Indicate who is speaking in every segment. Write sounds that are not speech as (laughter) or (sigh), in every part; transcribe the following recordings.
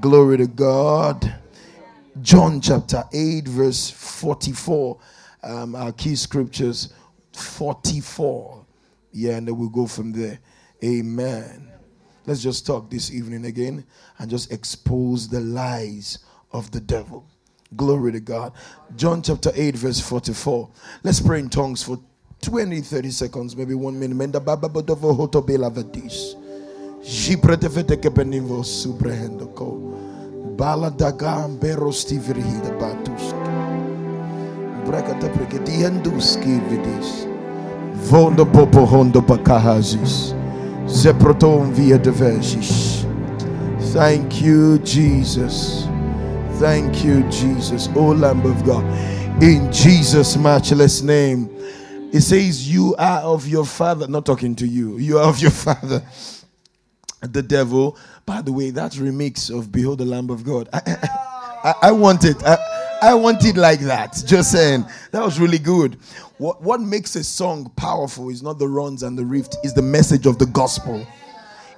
Speaker 1: Glory to God. John chapter 8, verse 44. Um, our key scriptures 44. Yeah, and then we'll go from there. Amen. Let's just talk this evening again and just expose the lies of the devil. Glory to God. John chapter 8, verse 44. Let's pray in tongues for 20, 30 seconds, maybe one minute. Vadis. Jiprete subrehendo ko. Bala dagam bero stivri hida batus. Brekata preketi henduski vidis. Vondo popo hondo bakahazis. Zeproton via de. Thank you, Jesus. Thank you, Jesus. O Lamb of God. In Jesus' matchless name. It says, You are of your father. Not talking to you. You are of your father. The devil. By the way, that remix of Behold the Lamb of God. I, I, I want it. I, I want it like that. Just saying. That was really good. What, what makes a song powerful is not the runs and the rift, is the message of the gospel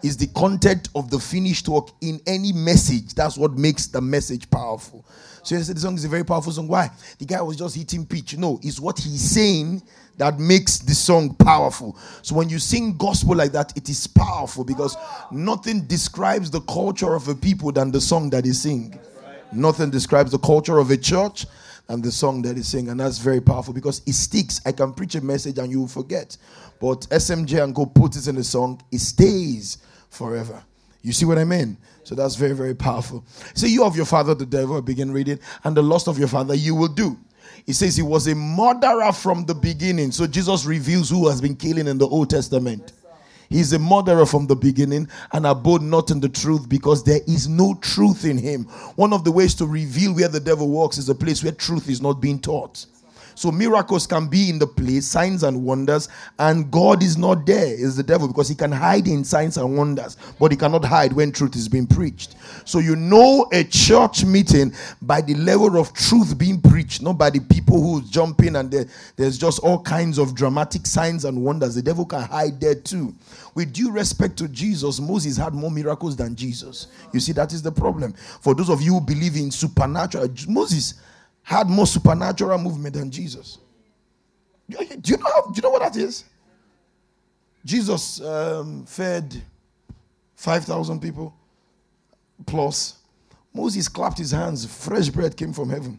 Speaker 1: is the content of the finished work in any message. That's what makes the message powerful. So you say the song is a very powerful song. Why? The guy was just hitting pitch. No, it's what he's saying that makes the song powerful. So when you sing gospel like that, it is powerful because nothing describes the culture of a people than the song that he sing. Nothing describes the culture of a church and the song that he sing, and that's very powerful because it sticks. I can preach a message and you will forget, but SMJ and go put it in the song, it stays forever. You see what I mean? So that's very, very powerful. So you of your father, the devil, begin reading, and the lust of your father you will do. He says he was a murderer from the beginning. So Jesus reveals who has been killing in the Old Testament. He's a murderer from the beginning and abode not in the truth because there is no truth in him. One of the ways to reveal where the devil works is a place where truth is not being taught. So miracles can be in the place, signs and wonders, and God is not there, is the devil, because he can hide in signs and wonders, but he cannot hide when truth is being preached. So you know a church meeting by the level of truth being preached, not by the people who jump in and there's just all kinds of dramatic signs and wonders. The devil can hide there too. With due respect to Jesus, Moses had more miracles than Jesus. You see, that is the problem. For those of you who believe in supernatural, Moses had more supernatural movement than Jesus. Do you know, how, do you know what that is? Jesus um, fed 5,000 people plus. Moses clapped his hands, fresh bread came from heaven.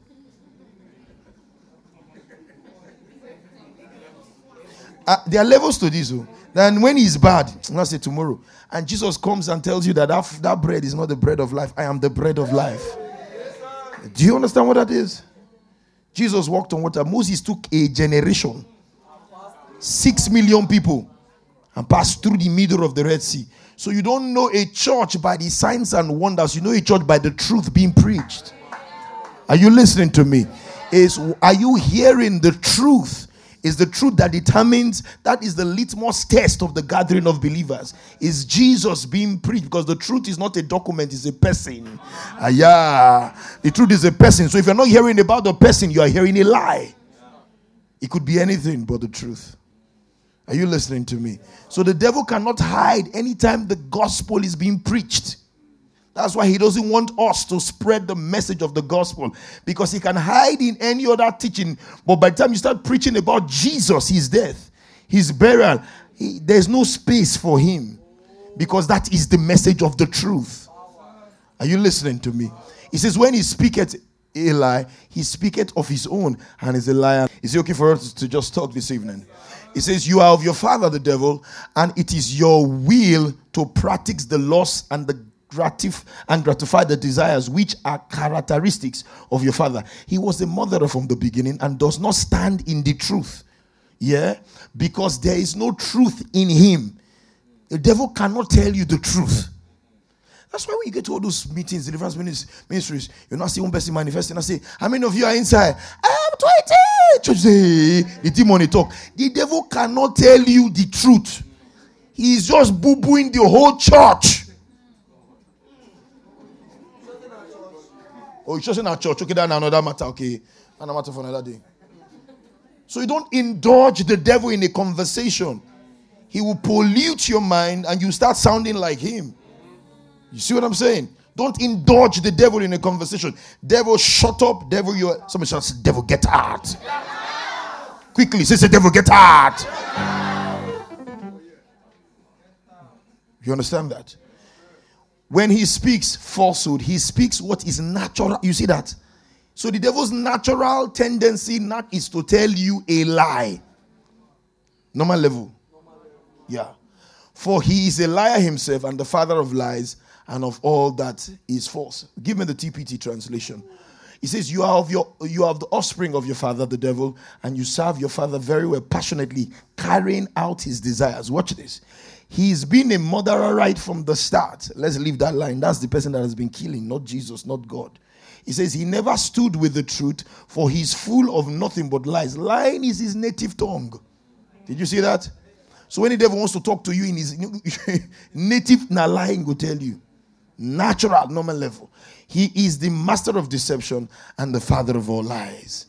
Speaker 1: Uh, there are levels to this. Then when he's bad, I'm going say tomorrow, and Jesus comes and tells you that, that that bread is not the bread of life. I am the bread of life. Do you understand what that is? Jesus walked on water. Moses took a generation, six million people, and passed through the middle of the Red Sea. So you don't know a church by the signs and wonders. You know a church by the truth being preached. Are you listening to me? Is are you hearing the truth? Is the truth that determines that is the litmus test of the gathering of believers. Is jesus being preached? Because the truth is not a document it's a person. Ah, yeah the truth is a person. So if you're not hearing about the person you are hearing a lie. It could be anything but the truth. Are you listening to me? So the devil cannot hide anytime the gospel is being preached that's why he doesn't want us to spread the message of the gospel because he can hide in any other teaching. But by the time you start preaching about Jesus, his death, his burial, he, there's no space for him because that is the message of the truth. Are you listening to me? He says, When he speaketh a lie, he speaketh of his own and is a liar. Is it okay for us to just talk this evening? He says, You are of your father, the devil, and it is your will to practice the loss and the gratif- and gratify the desires which are characteristics of your father. He was a murderer from the beginning and does not stand in the truth. Yeah? Because there is no truth in him. The devil cannot tell you the truth. That's why when you get to all those meetings, deliverance ministries, you're not seeing one person manifesting. I say, How many of you are inside? I'm 20. Church say, the demon talk. The devil cannot tell you the truth. He's just boo booing the whole church. Oh, you're in our church. Okay, that's another matter. Okay, another matter for another day. So you don't indulge the devil in a conversation. He will pollute your mind and you start sounding like him. You see what I'm saying? Don't indulge the devil in a conversation. Devil, shut up. Devil, you. Somebody shouts, "Devil, get out!" Quickly, say, "Say, devil, get out!" You understand that? When he speaks falsehood, he speaks what is natural. You see that? So the devil's natural tendency not is to tell you a lie. Normal level. Yeah. For he is a liar himself and the father of lies and of all that is false. Give me the TPT translation. He says, You are of your you are the offspring of your father, the devil, and you serve your father very well, passionately, carrying out his desires. Watch this. He's been a murderer right from the start. Let's leave that line. That's the person that has been killing, not Jesus, not God. He says he never stood with the truth, for he's full of nothing but lies. Lying is his native tongue. Did you see that? So when the devil wants to talk to you in his (laughs) native, now lying will tell you. Natural, normal level. He is the master of deception and the father of all lies.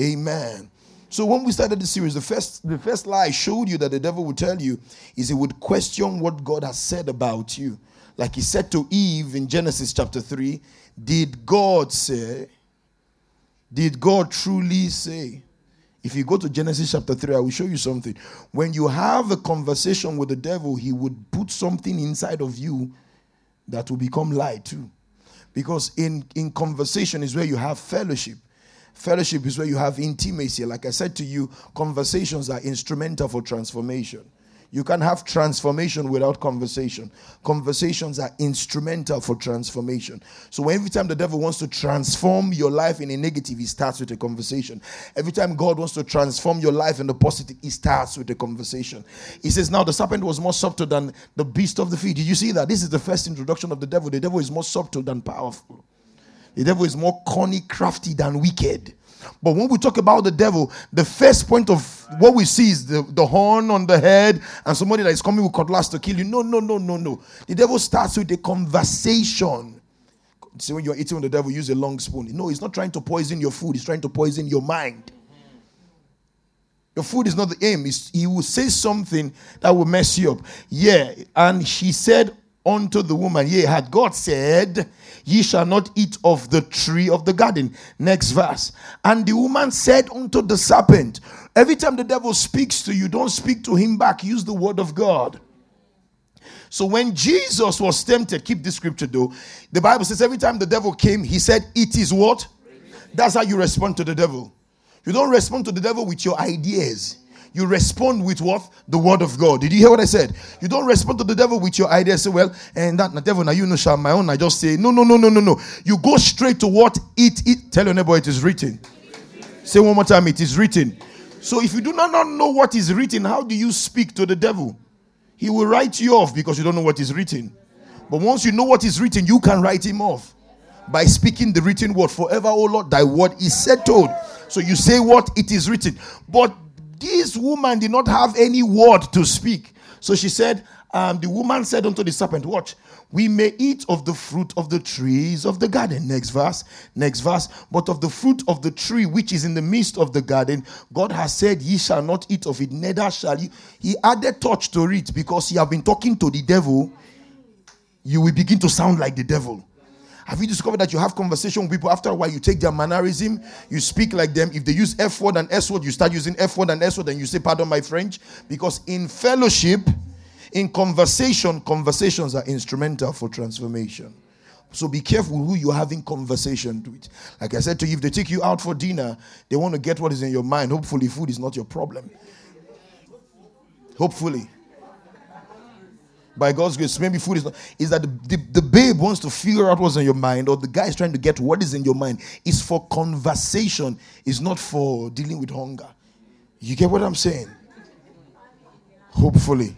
Speaker 1: Amen. So when we started the series, the first the first lie I showed you that the devil would tell you is he would question what God has said about you. Like he said to Eve in Genesis chapter 3, did God say? Did God truly say? If you go to Genesis chapter 3, I will show you something. When you have a conversation with the devil, he would put something inside of you that will become lie too. Because in, in conversation is where you have fellowship. Fellowship is where you have intimacy. Like I said to you, conversations are instrumental for transformation. You can have transformation without conversation. Conversations are instrumental for transformation. So every time the devil wants to transform your life in a negative, he starts with a conversation. Every time God wants to transform your life in the positive, he starts with a conversation. He says, Now the serpent was more subtle than the beast of the field. Did you see that? This is the first introduction of the devil. The devil is more subtle than powerful. The devil is more cunning, crafty than wicked. But when we talk about the devil, the first point of what we see is the, the horn on the head and somebody that is coming with cutlass to kill you. No, no, no, no, no. The devil starts with a conversation. See, when you're eating with the devil, use a long spoon. No, he's not trying to poison your food, he's trying to poison your mind. Your food is not the aim. It's, he will say something that will mess you up. Yeah. And she said unto the woman, Yea, had God said, Ye shall not eat of the tree of the garden. Next verse. And the woman said unto the serpent, Every time the devil speaks to you, don't speak to him back. Use the word of God. So when Jesus was tempted, keep this scripture though. The Bible says every time the devil came, he said, It is what? That's how you respond to the devil. You don't respond to the devil with your ideas you respond with what? The word of God. Did you hear what I said? You don't respond to the devil with your ideas. Say, well, and that the devil now you know shall my own. Oh, I just say, no, no, no, no, no, no. You go straight to what it it tell your neighbor it is written. Say one more time, it is written. So if you do not know what is written, how do you speak to the devil? He will write you off because you don't know what is written. But once you know what is written, you can write him off by speaking the written word. Forever, O Lord, thy word is settled. So you say what it is written. But this woman did not have any word to speak. So she said, um, The woman said unto the serpent, Watch, we may eat of the fruit of the trees of the garden. Next verse. Next verse. But of the fruit of the tree which is in the midst of the garden, God has said, Ye shall not eat of it, neither shall you. He added touch to it because he have been talking to the devil. You will begin to sound like the devil. Have you discovered that you have conversation with people after a while? You take their mannerism, you speak like them. If they use F word and S word, you start using F word and S word, and you say, Pardon my French. Because in fellowship, in conversation, conversations are instrumental for transformation. So be careful who you're having conversation with. Like I said to you, if they take you out for dinner, they want to get what is in your mind. Hopefully, food is not your problem. Hopefully by God's grace, maybe food is not, is that the, the, the, babe wants to figure out what's in your mind, or the guy is trying to get what is in your mind. It's for conversation, it's not for dealing with hunger. You get what I'm saying? Hopefully.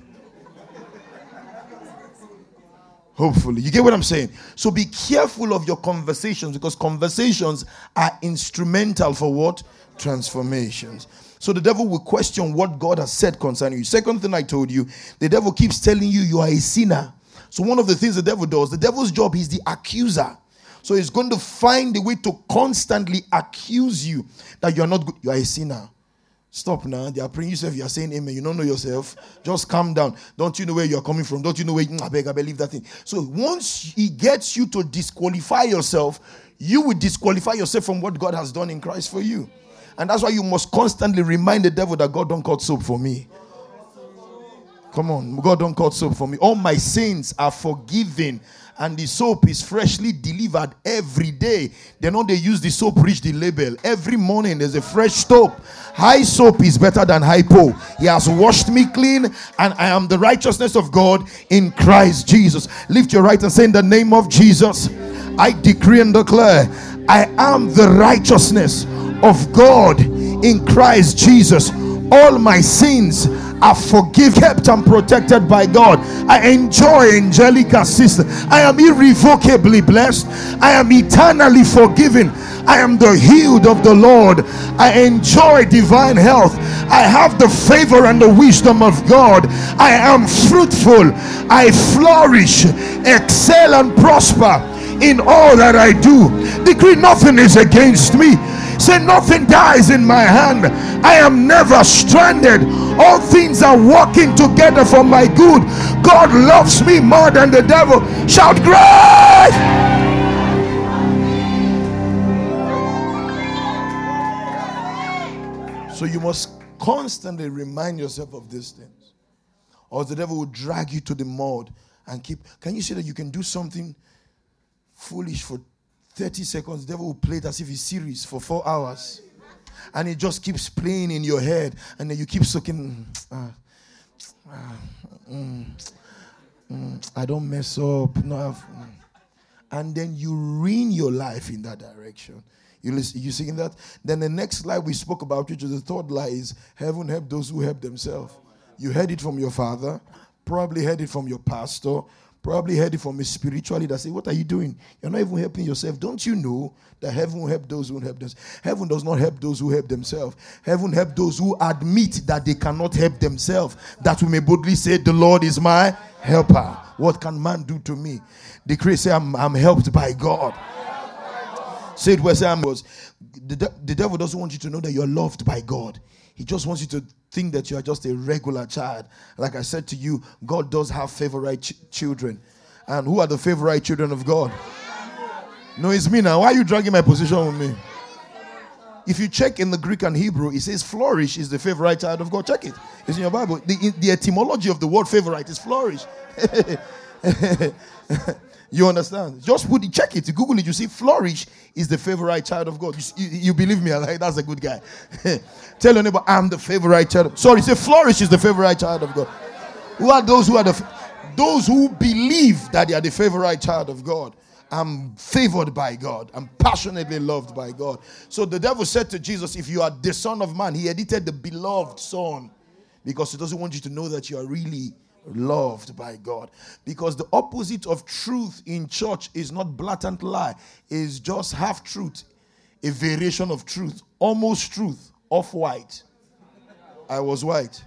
Speaker 1: Hopefully. You get what I'm saying? So be careful of your conversations because conversations are instrumental for what? Transformations. So the devil will question what God has said concerning you. Second thing I told you, the devil keeps telling you you are a sinner. So one of the things the devil does, the devil's job is the accuser. So he's going to find a way to constantly accuse you that you are not good, you are a sinner. Stop now. They are praying yourself. You are saying amen. You don't know yourself. Just calm down. Don't you know where you are coming from? Don't you know where mm, I beg, I believe that thing. So once he gets you to disqualify yourself, you will disqualify yourself from what God has done in Christ for you. And that's why you must constantly remind the devil that God don't cut soap for me. Come on, God don't cut soap for me. All my sins are forgiven and the soap is freshly delivered every day. They know they use the soap reach the label. Every morning there's a fresh soap. High soap is better than hypo. He has washed me clean, and I am the righteousness of God in Christ Jesus. Lift your right and say, In the name of Jesus, I decree and declare, I am the righteousness of God in Christ Jesus. All my sins are forgiven, kept, and protected by God. I enjoy angelic assistance. I am irrevocably blessed. I am eternally forgiven. I am the healed of the Lord. I enjoy divine health. I have the favor and the wisdom of God. I am fruitful. I flourish, excel, and prosper in all that I do. Decree nothing is against me. Say nothing dies in my hand. I am never stranded. All things are working together for my good. God loves me more than the devil. Shout great! So you must constantly remind yourself of these things. Or the devil will drag you to the mud and keep. Can you see that you can do something foolish for 30 seconds? The devil will play it as if it's serious for four hours. And it just keeps playing in your head. And then you keep sucking. Uh, uh, mm, mm, I don't mess up. No, mm. and then you ruin your life in that direction. You listen, you seeing that? Then the next lie we spoke about, which is the third lie, is heaven help those who help themselves. You heard it from your father, probably heard it from your pastor, probably heard it from a spirituality that say, What are you doing? You're not even helping yourself. Don't you know that heaven will help those who help themselves? Heaven does not help those who help themselves. Heaven help those who admit that they cannot help themselves. That we may boldly say, The Lord is my helper. What can man do to me? Decree say, I'm, I'm helped by God. Say it where Sam was. The, the devil doesn't want you to know that you're loved by God. He just wants you to think that you are just a regular child. Like I said to you, God does have favorite ch- children. And who are the favorite children of God? No, it's me now. Why are you dragging my position with me? If you check in the Greek and Hebrew, it says flourish is the favorite child of God. Check it. It's in your Bible. The, the etymology of the word favorite is flourish. (laughs) You understand? Just put it, check it, Google it. You see, flourish is the favorite child of God. You, you, you believe me? (laughs) Like, that's a good guy. (laughs) Tell your neighbor, I'm the favorite child. Sorry, say flourish is the favorite child of God. Who are those who are the those who believe that they are the favorite child of God? I'm favored by God. I'm passionately loved by God. So the devil said to Jesus, If you are the Son of Man, he edited the beloved Son because he doesn't want you to know that you are really loved by God. Because the opposite of truth in church is not blatant lie, is just half truth, a variation of truth, almost truth, off white. I was white.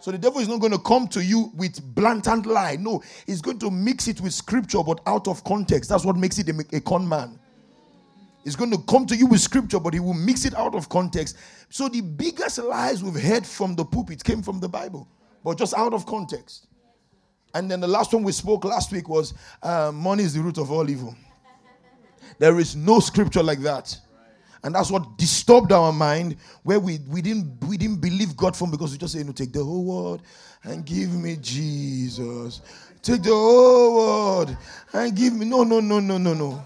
Speaker 1: So the devil is not going to come to you with blatant lie. No, he's going to mix it with scripture, but out of context. That's what makes it a, a con man. He's going to come to you with scripture, but he will mix it out of context. So the biggest lies we've heard from the pulpit came from the Bible but just out of context. And then the last one we spoke last week was uh, money is the root of all evil. There is no scripture like that. And that's what disturbed our mind, where we, we didn't we didn't believe God from because we just say, no, take the whole world and give me Jesus. Take the whole world and give me. No, no, no, no, no, no.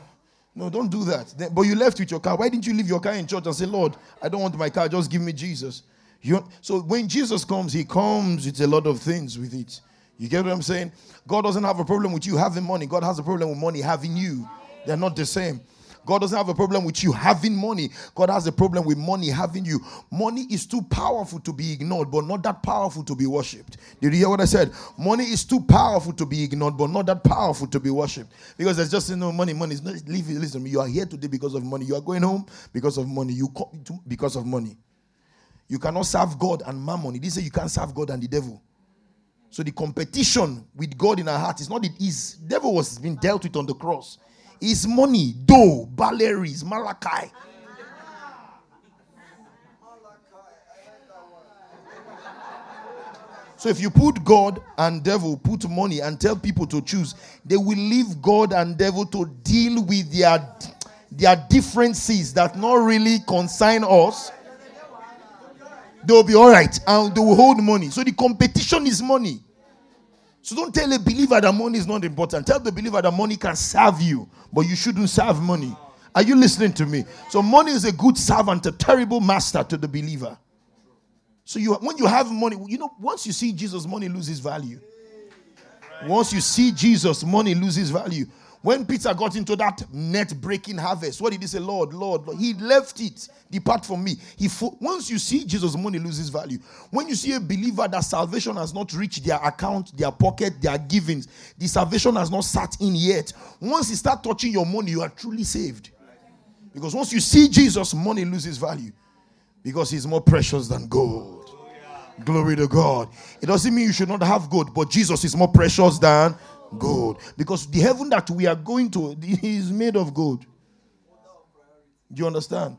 Speaker 1: No, don't do that. But you left with your car. Why didn't you leave your car in church and say, Lord, I don't want my car, just give me Jesus? You, so when Jesus comes, he comes with a lot of things with it. You get what I'm saying? God doesn't have a problem with you having money. God has a problem with money having you. They're not the same. God doesn't have a problem with you having money. God has a problem with money having you. Money is too powerful to be ignored, but not that powerful to be worshipped. Did you hear what I said? Money is too powerful to be ignored, but not that powerful to be worshipped. Because there's just you know money. Money is not. Leave, Listen, you are here today because of money. You are going home because of money. You come because of money. You cannot serve God and mammon. He didn't say you can't serve God and the devil. So the competition with God in our heart is not the is devil was being dealt with on the cross. It's money, dough, balleries, Malachi. So if you put God and devil, put money and tell people to choose, they will leave God and devil to deal with their their differences that not really concern us. They'll be all right and they will hold money. So the competition is money. So don't tell a believer that money is not important. Tell the believer that money can serve you, but you shouldn't serve money. Are you listening to me? So money is a good servant, a terrible master to the believer. So you when you have money, you know, once you see Jesus, money loses value. Once you see Jesus, money loses value. When Peter got into that net breaking harvest, what did he say? Lord, Lord, Lord. He left it. Depart from me. He fo- once you see Jesus, money loses value. When you see a believer that salvation has not reached their account, their pocket, their givings, the salvation has not sat in yet. Once you start touching your money, you are truly saved. Because once you see Jesus, money loses value because he's more precious than gold. Glory to God. It doesn't mean you should not have gold, but Jesus is more precious than gold because the heaven that we are going to (laughs) is made of gold. Do you understand?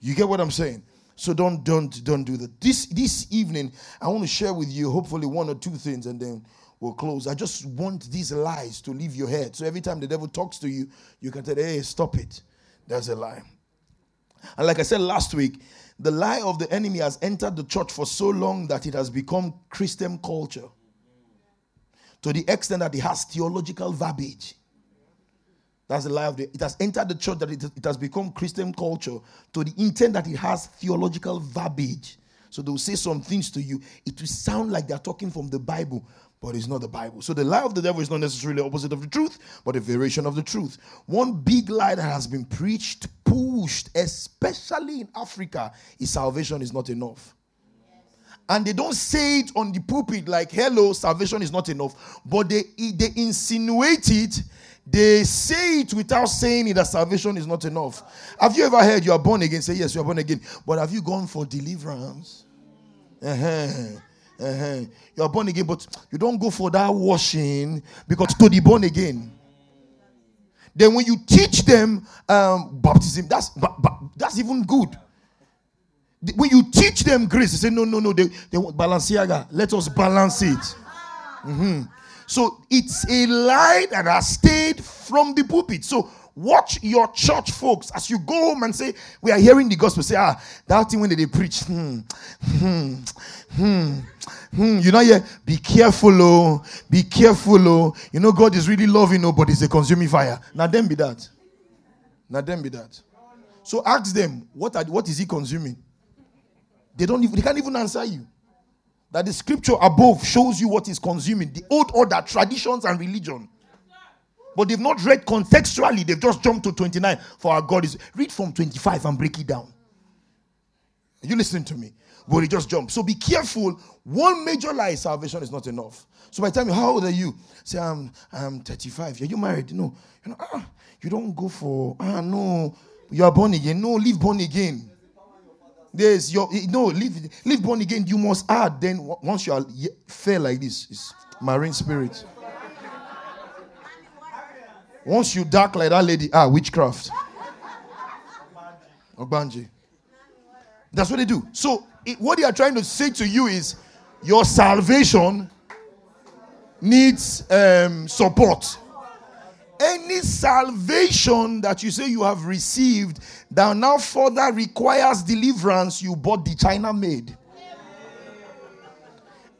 Speaker 1: You get what I'm saying? So don't don't don't do that. This this evening, I want to share with you hopefully one or two things, and then we'll close. I just want these lies to leave your head. So every time the devil talks to you, you can tell, "Hey, stop it." That's a lie. And like I said last week, the lie of the enemy has entered the church for so long that it has become Christian culture to the extent that it has theological verbiage. That's the lie of the. It has entered the church that it, it has become Christian culture to the intent that it has theological verbiage. So they'll say some things to you. It will sound like they're talking from the Bible, but it's not the Bible. So the lie of the devil is not necessarily opposite of the truth, but a variation of the truth. One big lie that has been preached, pushed, especially in Africa, is salvation is not enough. And they don't say it on the pulpit like, hello, salvation is not enough. But they, they insinuate it. They say it without saying it that salvation is not enough. Have you ever heard you are born again? Say, yes, you are born again. But have you gone for deliverance? Uh-huh. Uh-huh. You are born again, but you don't go for that washing because to be born again. Then when you teach them um, baptism, that's that's even good. When you teach them grace, they say no, no, no. They they want Balenciaga. Let us balance it. Mm-hmm. So it's a lie that has stayed from the pulpit. So Watch your church folks as you go home and say, We are hearing the gospel. Say, Ah, that thing when they preach. Hmm, hmm, hmm, hmm. You know, yeah, be careful, oh, be careful, oh. You know, God is really loving, oh, but it's a consuming fire. Now, them be that. Now, them be that. So ask them, what, are, what is he consuming? They don't even, they can't even answer you. That the scripture above shows you what is consuming the old order, traditions, and religion but they've not read contextually. They've just jumped to 29 for our God is. Read from 25 and break it down. Are you listening to me? But he just jumped. So be careful. One major lie salvation is not enough. So by the time you, how old are you? Say, I'm, I'm 35. Are you married? No. You know, ah, you don't go for, ah, no. You are born again. No, live born again. There's your, no, live, live born again. You must add. Then once you are fair like this, it's marine spirit. Once you dark like that lady, ah, witchcraft. Obanji. That's what they do. So, it, what they are trying to say to you is your salvation needs um, support. Any salvation that you say you have received that now further requires deliverance, you bought the China made.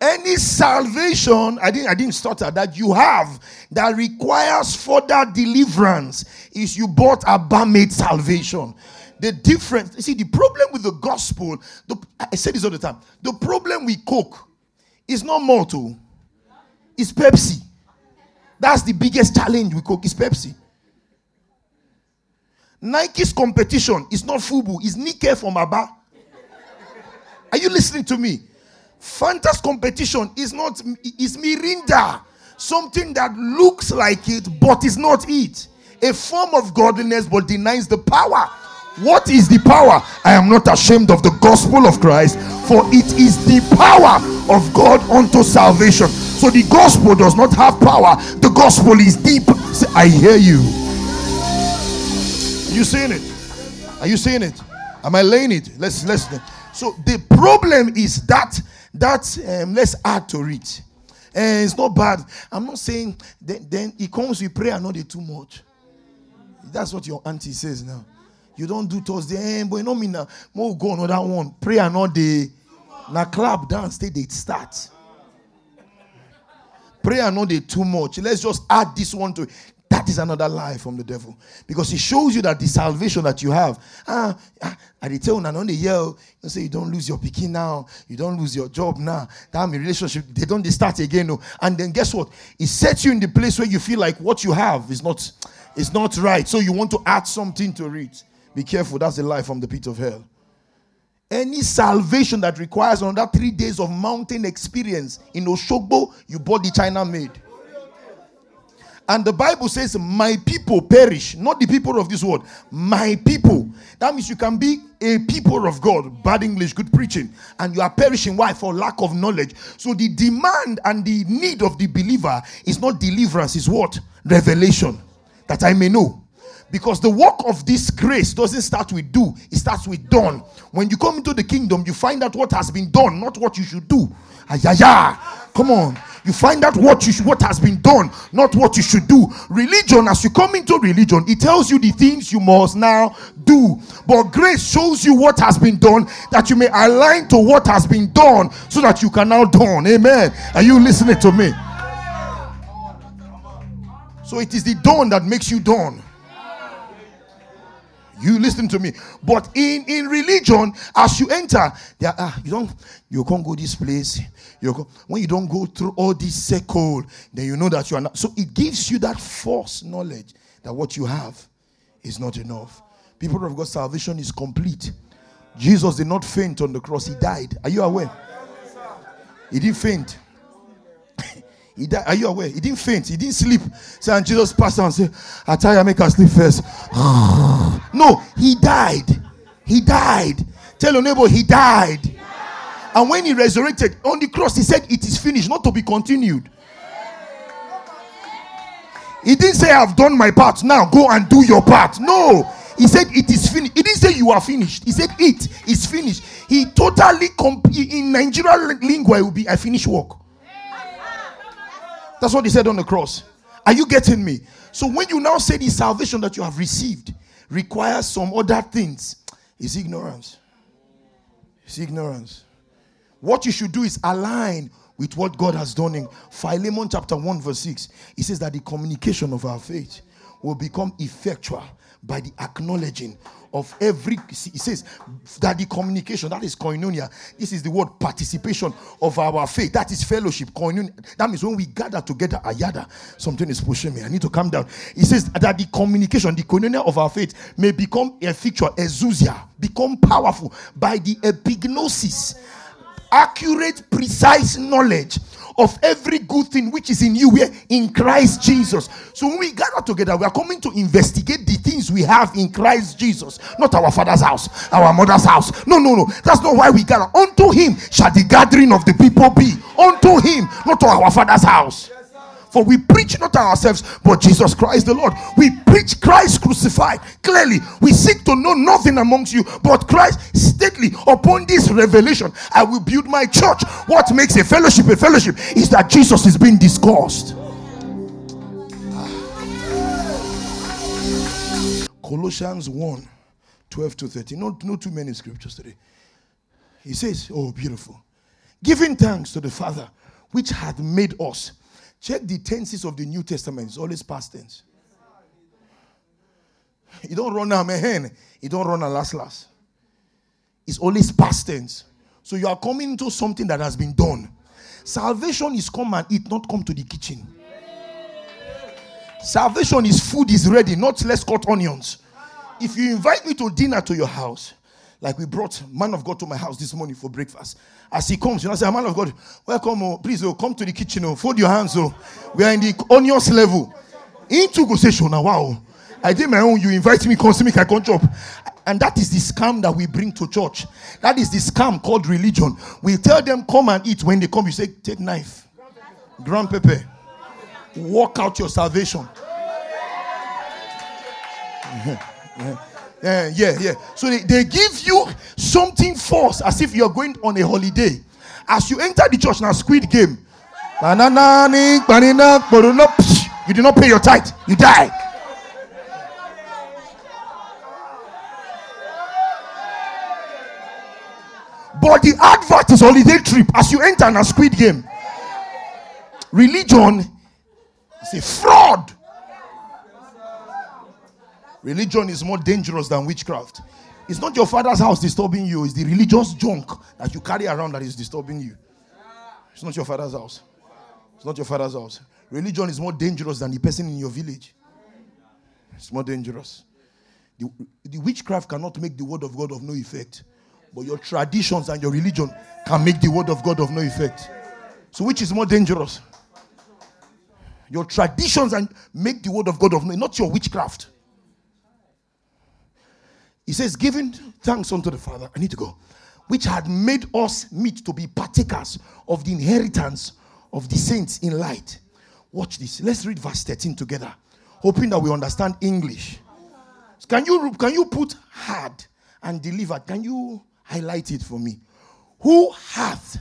Speaker 1: Any salvation, I didn't, I didn't stutter, that you have that requires further deliverance is you bought a barmaid salvation. The difference, you see, the problem with the gospel, the, I say this all the time, the problem with Coke is not Malto, oh. it's Pepsi. That's the biggest challenge with Coke, is Pepsi. Nike's competition is not Fubu, it's Nike from Aba. Are you listening to me? Fanta's competition is not is Mirinda, something that looks like it but is not it. A form of godliness but denies the power. What is the power? I am not ashamed of the gospel of Christ, for it is the power of God unto salvation. So the gospel does not have power, the gospel is deep. I hear you. Are you saying it? Are you saying it? Am I laying it? Let's let's so the problem is that That um, let's add to it. And it's not bad. I'm not saying then, then it comes with prayer, not too much. That's what your auntie says now. You don't do Thursday, eh, but you know me now. More go another one. Prayer not the now clap dance they start. Prayer not the too much. Let's just add this one to it. That is another lie from the devil. Because it shows you that the salvation that you have. Ah, ah I tell and on the yell, you say you don't lose your picking now, you don't lose your job now. That relationship, they don't they start again. No. And then guess what? It sets you in the place where you feel like what you have is not is not right. So you want to add something to it. Be careful, that's the lie from the pit of hell. Any salvation that requires another three days of mountain experience in Oshogbo, you bought the China made. And the Bible says, My people perish, not the people of this world. My people. That means you can be a people of God, bad English, good preaching, and you are perishing. Why? For lack of knowledge. So the demand and the need of the believer is not deliverance, is what? Revelation. That I may know. Because the work of this grace doesn't start with do, it starts with done. When you come into the kingdom, you find out what has been done, not what you should do. Ayaya. Come on. You find out what you should, what has been done, not what you should do. Religion, as you come into religion, it tells you the things you must now do. But grace shows you what has been done that you may align to what has been done so that you can now done. Amen. Are you listening to me? So it is the dawn that makes you dawn. You listen to me. But in, in religion, as you enter, there ah, you don't you can't go this place. You when you don't go through all this circle, then you know that you are not. So it gives you that false knowledge that what you have is not enough. People of God, salvation is complete. Jesus did not faint on the cross, he died. Are you aware? He didn't faint. He died. Are you aware? He didn't faint. He didn't sleep. So and Jesus passed on and said, I tell you, make her sleep first. (sighs) no, he died. He died. Tell your neighbor, he died. And when he resurrected on the cross, he said, It is finished, not to be continued. He didn't say, I've done my part. Now go and do your part. No. He said, It is finished. He didn't say you are finished. He said, It is finished. He totally, comp- in Nigerian lingua, it will be, I finish work. That's what he said on the cross. Are you getting me? So when you now say the salvation that you have received requires some other things, it's ignorance. It's ignorance. What you should do is align with what God has done in Philemon chapter 1, verse 6. He says that the communication of our faith will become effectual by the acknowledging of every he says that the communication that is koinonia this is the word participation of our faith. That is fellowship koinonia. That means when we gather together ayada something is pushing me. I need to calm down. He says that the communication the koinonia of our faith may become a effectual exousia become powerful by the epignosis. Accurate precise knowledge of every good thing which is in you where in Christ Jesus. So when we gather together, we are coming to investigate the things we have in Christ Jesus, not our father's house, our mother's house. No, no, no. That's not why we gather. Unto him shall the gathering of the people be. Unto him, not to our father's house. For we preach not ourselves, but Jesus Christ the Lord. We preach Christ crucified. Clearly, we seek to know nothing amongst you but Christ stately. Upon this revelation, I will build my church. What makes a fellowship a fellowship is that Jesus is being discussed. Colossians 1 12 to 13. Not, not too many scriptures today. He says, Oh, beautiful. Giving thanks to the Father, which hath made us Check the tenses of the New Testament. It's always past tense. You don't run a man. You don't run a last last. It's always past tense. So you are coming into something that has been done. Salvation is come and eat, not come to the kitchen. Salvation is food is ready, not let's cut onions. If you invite me to dinner to your house, like we brought man of God to my house this morning for breakfast. As he comes, you know, I say, ah, man of God, welcome, oh, please, oh, come to the kitchen, oh, fold your hands, oh. We are in the onions level. Into conversation now, wow. I did my own, you invite me, come see me, I can't chop. And that is the scam that we bring to church. That is the scam called religion. We tell them, come and eat. When they come, you say, take knife, ground pepper, walk out your salvation. (laughs) yeah. Yeah, yeah. So they, they give you something false as if you're going on a holiday. As you enter the church now, squid game. You did not pay your tithe, you die. But the advert is holiday trip as you enter a squid game. Religion is a fraud. Religion is more dangerous than witchcraft. It's not your father's house disturbing you, it's the religious junk that you carry around that is disturbing you. It's not your father's house. It's not your father's house. Religion is more dangerous than the person in your village. It's more dangerous. The, the witchcraft cannot make the word of God of no effect, but your traditions and your religion can make the word of God of no effect. So, which is more dangerous? Your traditions and make the word of God of no, not your witchcraft. He says, giving thanks unto the Father, I need to go, which had made us meet to be partakers of the inheritance of the saints in light. Watch this. Let's read verse 13 together, hoping that we understand English. Can you, can you put had and delivered? Can you highlight it for me? Who hath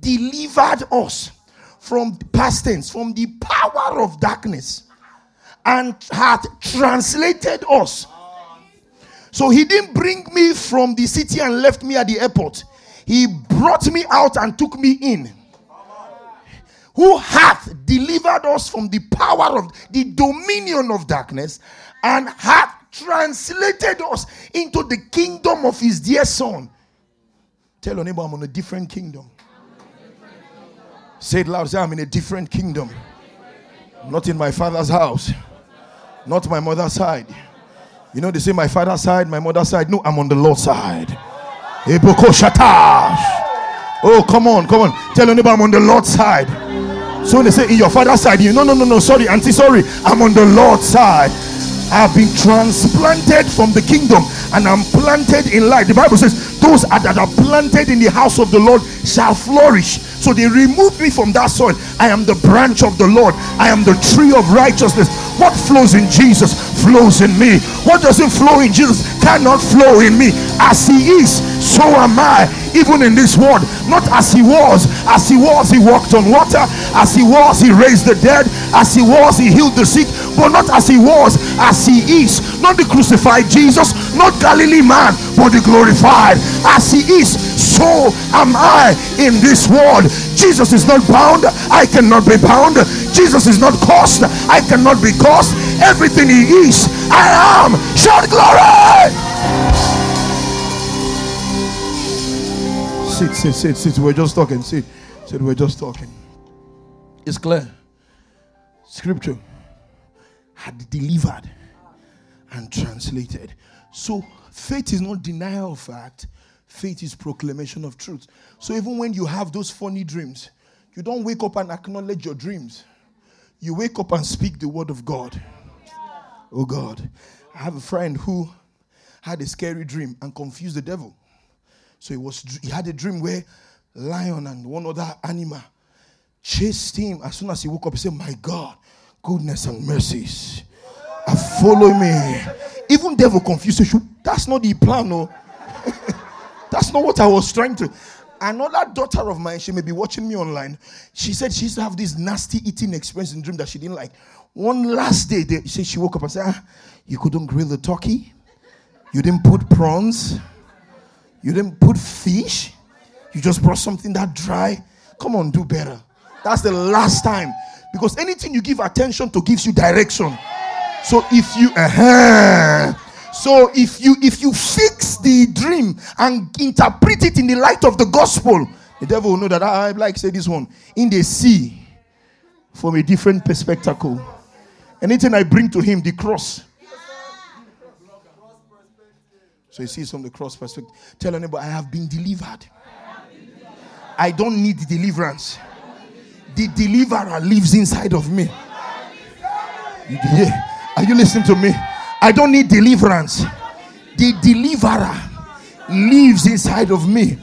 Speaker 1: delivered us from past tense, from the power of darkness, and hath translated us so he didn't bring me from the city and left me at the airport. He brought me out and took me in. Who hath delivered us from the power of the dominion of darkness and hath translated us into the kingdom of his dear son. Tell your neighbor, I'm on a different kingdom. Say it loud. Say, I'm in a different kingdom. Not in my father's house, not my mother's side. You know, they say my father's side, my mother's side. No, I'm on the Lord's side. Oh, come on, come on. Tell anybody I'm on the Lord's side. So when they say in your father's side, you no, no, no, no, sorry, auntie, sorry. I'm on the Lord's side. I've been transplanted from the kingdom and I'm planted in light. The Bible says, Those that are planted in the house of the Lord shall flourish. So they removed me from that soil. I am the branch of the Lord, I am the tree of righteousness. What flows in Jesus flows in me. What doesn't flow in Jesus cannot flow in me. As He is, so am I even in this world. Not as he was. As he was, he walked on water. As he was, he raised the dead. As he was, he healed the sick. But not as he was, as he is. Not the crucified Jesus, not Galilee man, but the glorified. As he is, so am I in this world. Jesus is not bound. I cannot be bound. Jesus is not cursed. I cannot be cursed. Everything he is, I am. Shout glory! Sit, sit, sit, sit. We're just talking. Sit, sit. We're just talking. It's clear. Scripture had delivered and translated. So faith is not denial of fact. Faith is proclamation of truth. So even when you have those funny dreams, you don't wake up and acknowledge your dreams. You wake up and speak the word of God. Oh God. I have a friend who had a scary dream and confused the devil. So he was he had a dream where lion and one other animal chased him. As soon as he woke up, he said, My God, goodness and mercies are following me. Even devil confused you. That's not the plan, no. (laughs) That's not what I was trying to. Another daughter of mine, she may be watching me online. She said she used to have this nasty eating experience in dream that she didn't like. One last day, they, she, she woke up and said, ah, You couldn't grill the turkey, you didn't put prawns, you didn't put fish. You just brought something that dry. Come on, do better. That's the last time. Because anything you give attention to gives you direction. So if you uh-huh, so if you if you fix the dream and interpret it in the light of the gospel, the devil will know that I like say this one in the sea from a different perspective. Anything I bring to him, the cross, so he sees from the cross perspective. Tell anybody, I have been delivered. I don't need deliverance. The deliverer lives inside of me. Yeah. Are you listening to me? I don't need deliverance. The deliverer lives inside of me.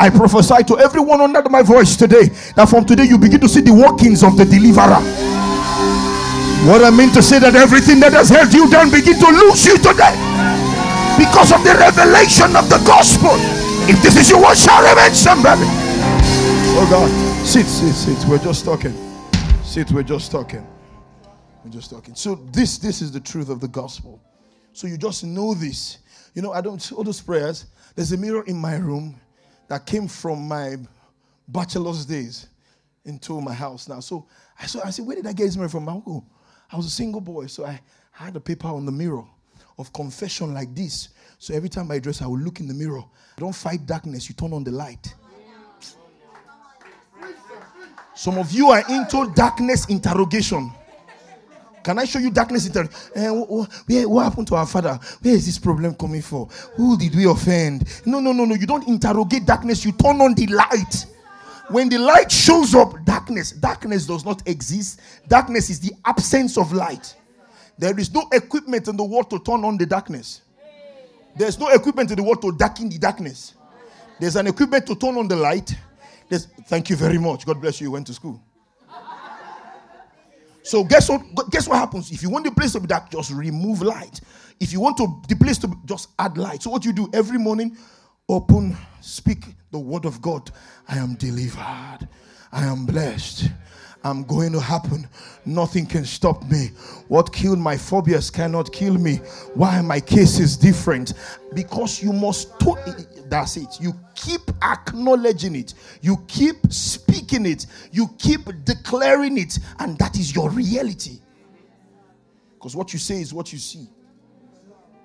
Speaker 1: I prophesy to everyone under my voice today that from today you begin to see the workings of the deliverer. What I mean to say that everything that has held you down begin to lose you today because of the revelation of the gospel. If this is your word, shall remain somebody. Oh God. Sit, sit, sit. We're just talking. Sit, we're just talking. We're just talking. So this this is the truth of the gospel. So you just know this. You know, I don't all those prayers. There's a mirror in my room that came from my bachelor's days into my house now. So I saw I said, where did I get this mirror from? My uncle. I was a single boy, so I had a paper on the mirror of confession like this. So every time I dress, I will look in the mirror. Don't fight darkness, you turn on the light. Some of you are into darkness interrogation. Can I show you darkness interrogation? Uh, what, what happened to our father? Where is this problem coming from? Who did we offend? No, no, no, no. You don't interrogate darkness, you turn on the light. When the light shows up, darkness, darkness does not exist. Darkness is the absence of light. There is no equipment in the world to turn on the darkness. There's no equipment in the world to darken the darkness. There's an equipment to turn on the light. There's, thank you very much. God bless you. You went to school. So guess what? Guess what happens? If you want the place to be dark, just remove light. If you want to the place to be, just add light. So what you do every morning, open, speak the word of God. I am delivered. I am blessed. I'm going to happen. Nothing can stop me. What killed my phobias cannot kill me. Why my case is different? Because you must. To- that's it. You keep acknowledging it. You keep speaking it. You keep declaring it, and that is your reality. Because what you say is what you see.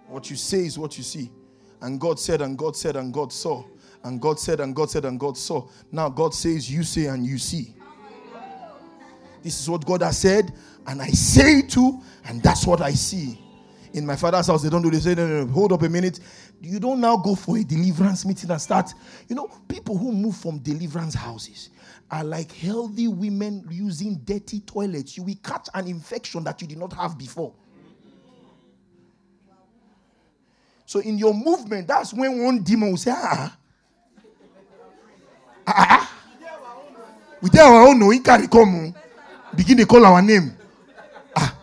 Speaker 1: What you say is what you see. And God said, and God said, and God saw. And God said, and God said, and God saw. Now God says, you say, and you see. This is what God has said, and I say it too, and that's what I see. In my father's house, they don't do this. They say, no, no, no, hold up a minute. You don't now go for a deliverance meeting and start. You know, people who move from deliverance houses are like healthy women using dirty toilets. You will catch an infection that you did not have before. So in your movement, that's when one demon will say, ah, ah, ah. ah. We tell our own no, he carry come begin to call our name. Ah,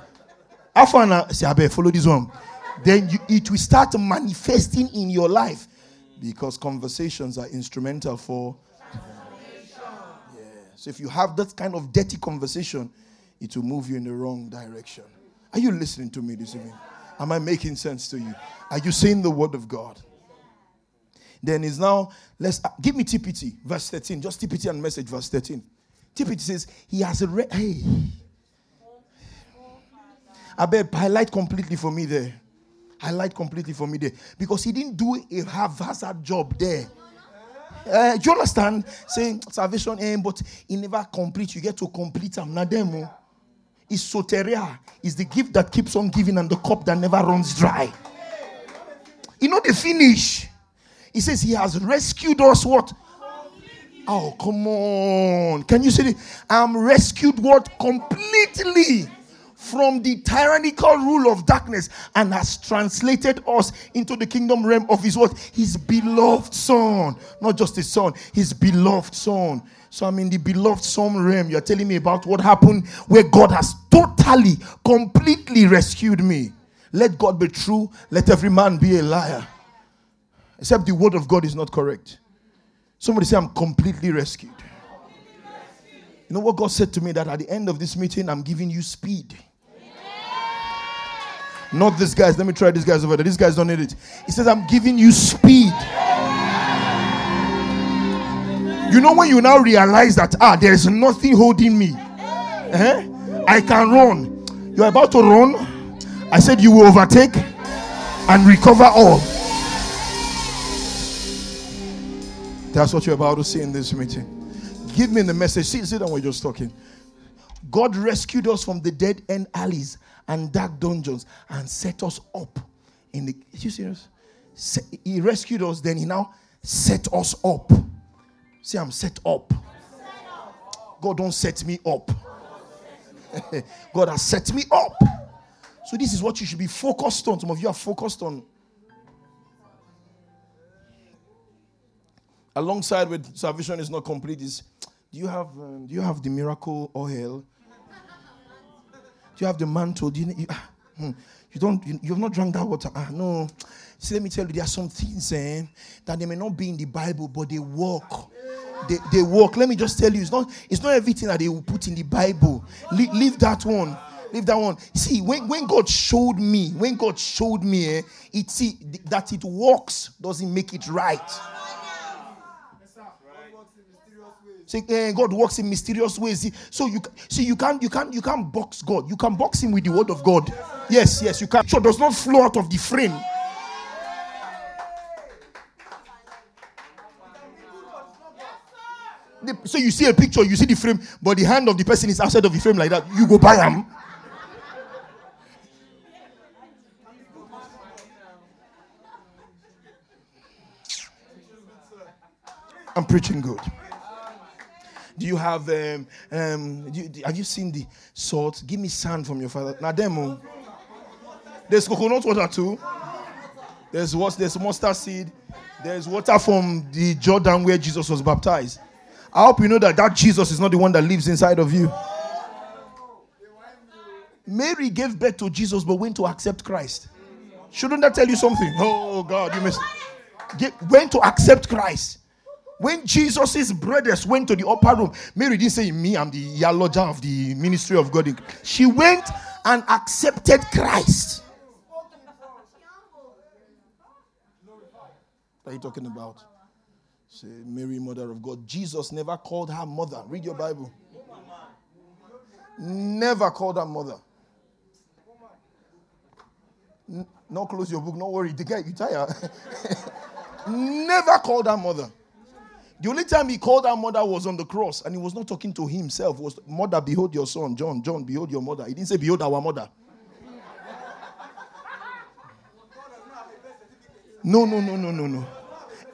Speaker 1: Afana say, follow this one. Then you, it will start manifesting in your life because conversations are instrumental for. Yeah. So if you have that kind of dirty conversation, it will move you in the wrong direction. Are you listening to me this evening? Am I making sense to you? Are you saying the word of God? Then is now, let's give me TPT, verse 13. Just TPT and message, verse 13. TPT says, He has a. Re- hey. I bet I highlight completely for me there. I Highlight completely for me there. Because he didn't do a haphazard job there. Uh, do you understand? Saying salvation aim, but he never complete. You get to complete them. Nademo is soteria, is the gift that keeps on giving and the cup that never runs dry. You know the finish. He says he has rescued us what? Oh, come on. Can you see it? I'm rescued what? Completely from the tyrannical rule of darkness and has translated us into the kingdom realm of his what? His beloved son. Not just his son, his beloved son. So I'm in the beloved son realm. You're telling me about what happened where God has totally, completely rescued me. Let God be true, let every man be a liar. Except the word of God is not correct. Somebody say, I'm completely rescued. You know what God said to me? That at the end of this meeting, I'm giving you speed. Not these guys. Let me try these guys over there. These guys don't need it. He says, I'm giving you speed. You know when you now realize that ah, there is nothing holding me. Eh? I can run. You're about to run. I said you will overtake and recover all. That's what you're about to see in this meeting. Give me the message. See, see that we're just talking. God rescued us from the dead end alleys and dark dungeons and set us up in the. Are you serious? He rescued us, then he now set us up. See, I'm set up. God don't set me up. (laughs) God has set me up. So this is what you should be focused on. Some of you are focused on alongside with salvation is not complete is do you have um, do you have the miracle oil do you have the mantle do you, you, ah, hmm, you don't you, you, have not drunk that water ah, no see let me tell you there are some things eh, that they may not be in the bible but they work they, they work. Let me just tell you, it's not it's not everything that they will put in the Bible. Le- leave that one. Leave that one. See, when, when God showed me, when God showed me, eh, it see that it works doesn't make it right. Say, eh, God works in mysterious ways. So you see, you can't, you can't, you can't box God. You can box Him with the Word of God. Yes, yes, you can. So does not flow out of the frame. so you see a picture, you see the frame, but the hand of the person is outside of the frame like that. You go buy them. I'm preaching good. Do you have um, um you, have you seen the salt? Give me sand from your father. Now demo. There's coconut water too. There's what there's mustard seed. There's water from the Jordan where Jesus was baptized. I hope you know that that Jesus is not the one that lives inside of you. Mary gave birth to Jesus but went to accept Christ. Shouldn't that tell you something? Oh God, you missed. Went to accept Christ. When Jesus' brothers went to the upper room, Mary didn't say, Me, I'm the theologian of the ministry of God. She went and accepted Christ. What are you talking about? Say, Mary, mother of God. Jesus never called her mother. Read your Bible. Never called her mother. N- not close your book, not worry. The guy, you tired. (laughs) never called her mother. The only time he called her mother was on the cross, and he was not talking to himself. Was mother, behold your son. John, John, behold your mother. He didn't say, behold our mother. No, no, no, no, no, no.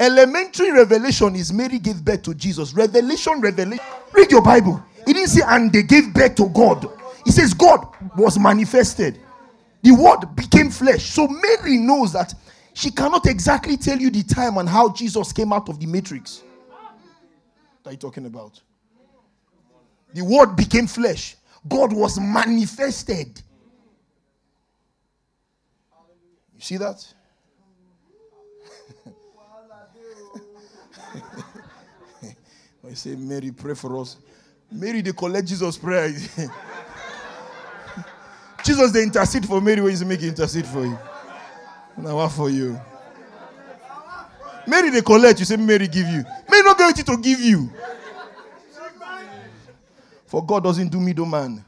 Speaker 1: Elementary revelation is Mary gave birth to Jesus. Revelation, revelation. Read your Bible. He didn't say, and they gave birth to God. He says, God was manifested. The word became flesh. So Mary knows that she cannot exactly tell you the time and how Jesus came out of the matrix. What are you talking about? The word became flesh. God was manifested. You see that? (laughs) I say, Mary, pray for us. Mary, they collect Jesus' prayer. (laughs) Jesus, they intercede for Mary when he's making intercede for you. Now, what for you? Mary, they collect. You say, Mary, give you. Mary, not going to give you. For God doesn't do middleman.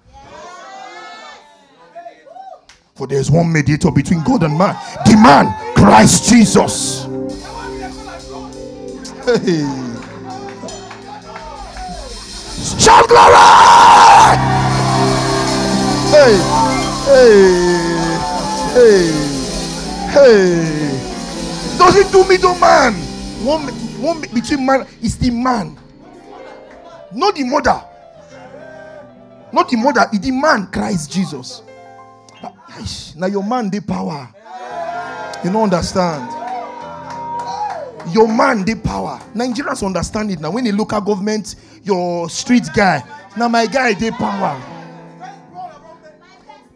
Speaker 1: For there's one mediator between God and man. The man, Christ Jesus. Hey. Shout glory! Hey, hey, hey, hey. Doesn't do middleman. One, one between man is the man, not the mother. Not the mother, it's the man, Christ Jesus. Now your man, the power. You don't understand. Your man, the power. Nigerians understand it now. When the local government your street guy. Now my guy the power.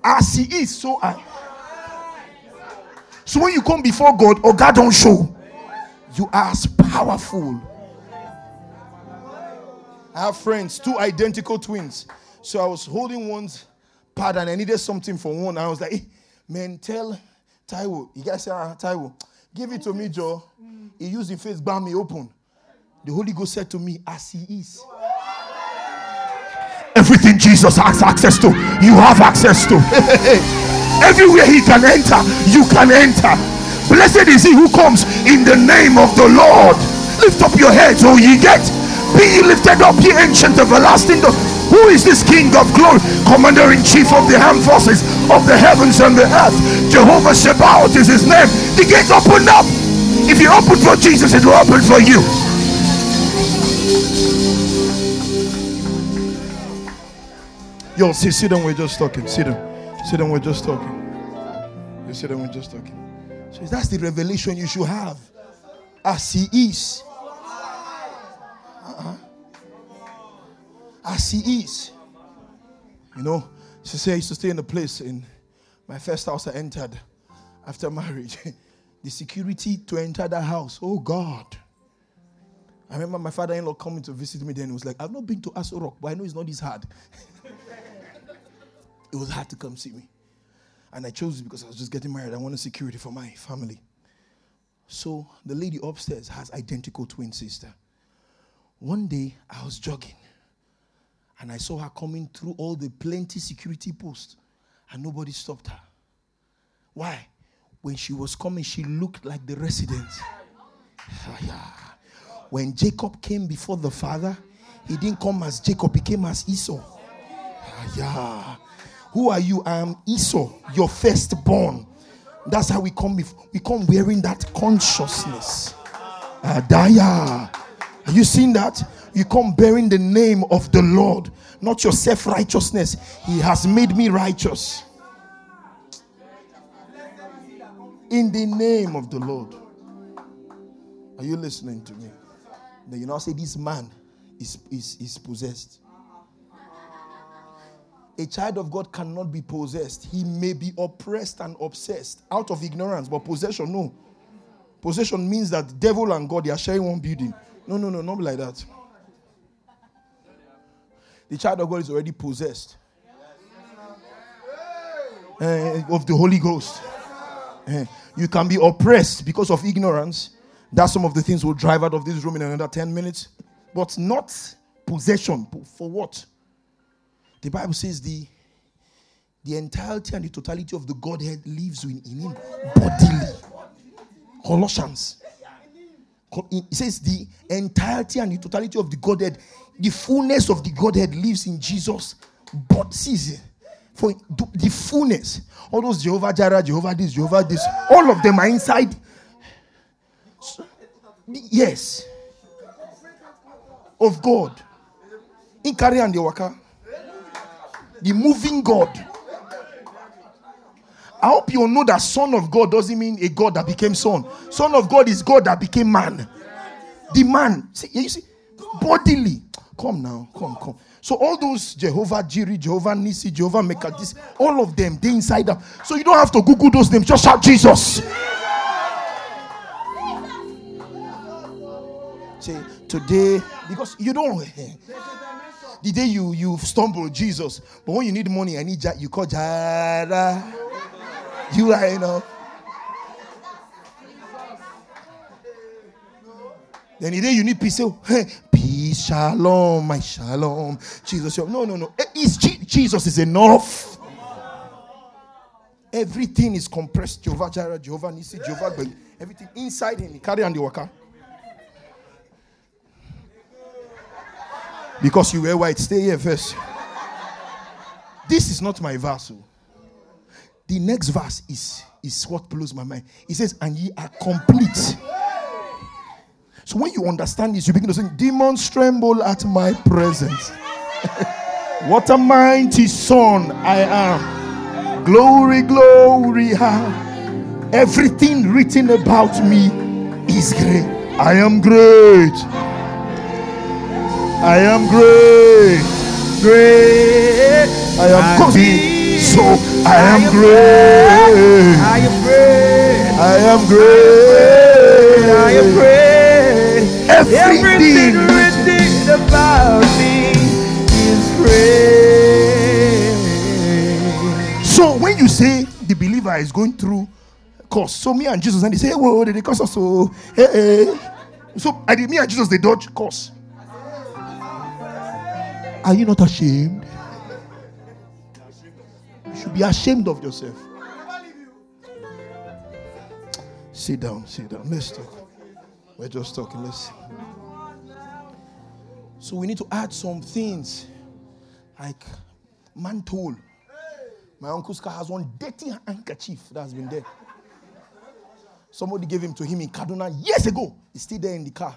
Speaker 1: As he is, so I. So when you come before God, or God don't show, you are as powerful. I have friends, two identical twins. So I was holding one's pad and I needed something for one. I was like, hey, man, tell Taiwo. You guys say, ah, Taiwo, give it to me, Joe. He used the face, bam me open. The Holy Ghost said to me, as he is. Everything Jesus has access to, you have access to. (laughs) Everywhere he can enter, you can enter. Blessed is he who comes in the name of the Lord. Lift up your heads, O ye get. Be lifted up, ye ancient everlasting. Who is this King of glory? Commander in chief of the armed forces of the heavens and the earth. Jehovah Sabaoth is his name. The gates opened up. If you open for Jesus, it will open for you. Yo, sit, sit down, we're just talking. Sit down. Sit down, we're just talking. You sit down, we're just talking. So that's the revelation you should have. As he is. Uh-huh. As he is. You know, she said I used to stay in a place in my first house I entered after marriage. (laughs) the security to enter that house. Oh God. I remember my father in law coming to visit me then. He was like, I've not been to Aso Rock, but I know it's not this hard. (laughs) it was hard to come see me. And I chose it because I was just getting married. I wanted security for my family. So the lady upstairs has identical twin sister. One day I was jogging and I saw her coming through all the plenty security posts and nobody stopped her. Why? When she was coming, she looked like the residents. (laughs) When Jacob came before the father, he didn't come as Jacob, he came as Esau. (laughs) Yeah. Who are you? I am Esau, your firstborn. That's how we come. We come wearing that consciousness. Adaya. Are you seeing that? You come bearing the name of the Lord, not your self righteousness. He has made me righteous. In the name of the Lord. Are you listening to me? Then you now say, This man is, is, is possessed. A child of God cannot be possessed. He may be oppressed and obsessed out of ignorance, but possession, no. Possession means that devil and God they are sharing one building. No, no, no, not like that. The child of God is already possessed uh, of the Holy Ghost. Uh, you can be oppressed because of ignorance that's some of the things we'll drive out of this room in another 10 minutes. But not possession. For what? The Bible says the, the entirety and the totality of the Godhead lives in, in him bodily. Colossians. It says the entirety and the totality of the Godhead, the fullness of the Godhead lives in Jesus. But sees for the fullness, all those Jehovah Jireh, Jehovah this, Jehovah this, all of them are inside yes. Of God. In and the waka. The moving God. I hope you know that Son of God doesn't mean a God that became Son. Son of God is God that became man. The man. See, you see, bodily. Come now, come, come. So all those Jehovah Jireh, Jehovah Nisi, Jehovah Mekadis, all of them, they inside. So you don't have to Google those names. Just shout Jesus. Say, today, because you don't. Eh, eh. The day you you stumble, Jesus. But when you need money, I need you call Jara. You are, know. Then the day you need peace, hey, peace, shalom, my shalom. Jesus, no, no, no. Eh, it's Jesus is enough. Everything is compressed. Jehovah Jireh, Jehovah Nisi, Jehovah, everything inside him. Carry on the worker. Because you wear white. Stay here first. This is not my verse. Oh. The next verse is, is what blows my mind. It says, And ye are complete. So when you understand this, you begin to sing, Demons tremble at my presence. (laughs) what a mighty son I am. Glory, glory, how everything written about me is great. I am great. I am great, great. I am complete. So I am great. I am great. I am great. I am great. Everything written about me is great. So when you say the believer is going through course, so me and Jesus and they say, "Whoa, did they cause us so?" Hey, hey. So I did me and Jesus they dodge course. Are you not ashamed? You should be ashamed of yourself. Sit down, sit down. Let's talk. We're just talking. Let's. So we need to add some things like mantle. My uncle's car has one dirty handkerchief that's been there. Somebody gave him to him in Kaduna years ago. It's still there in the car.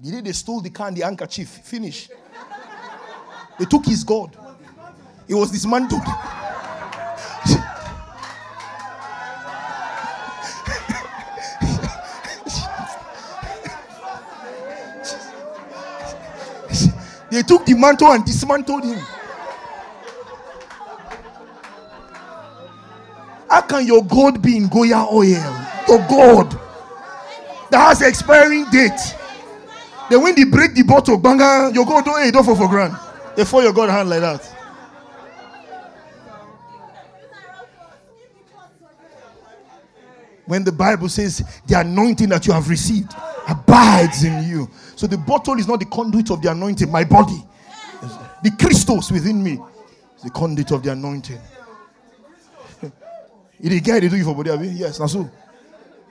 Speaker 1: Day they stole the car and the handkerchief, finish. They took his God. He was dismantled. they took the mantle and dismantled him. How can your God be in Goya oil? Your God that has expiring date. Then when they break the bottle, banga, you go do hey, don't fall for ground. They fall your God hand like that. When the Bible says the anointing that you have received abides in you. So the bottle is not the conduit of the anointing, my body. The Christos within me is the conduit of the anointing. (laughs) It is guy they do you for body, Yes, that's so.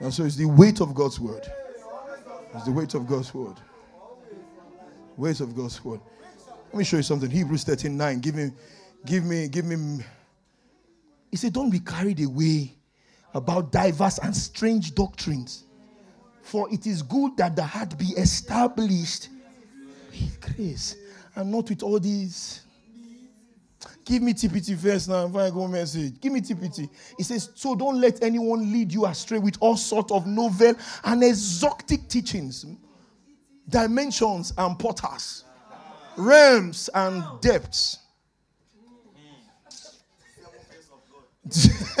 Speaker 1: And so it's the weight of God's word. It's the weight of God's word. Weight of God's word. Let me show you something. Hebrews 13 9. Give me, give me, give me. He said, Don't be carried away about diverse and strange doctrines. For it is good that the heart be established with grace and not with all these Give me TPT first now before I go message. Give me TPT. He says, so don't let anyone lead you astray with all sorts of novel and exotic teachings, dimensions and portals, realms and depths. (laughs)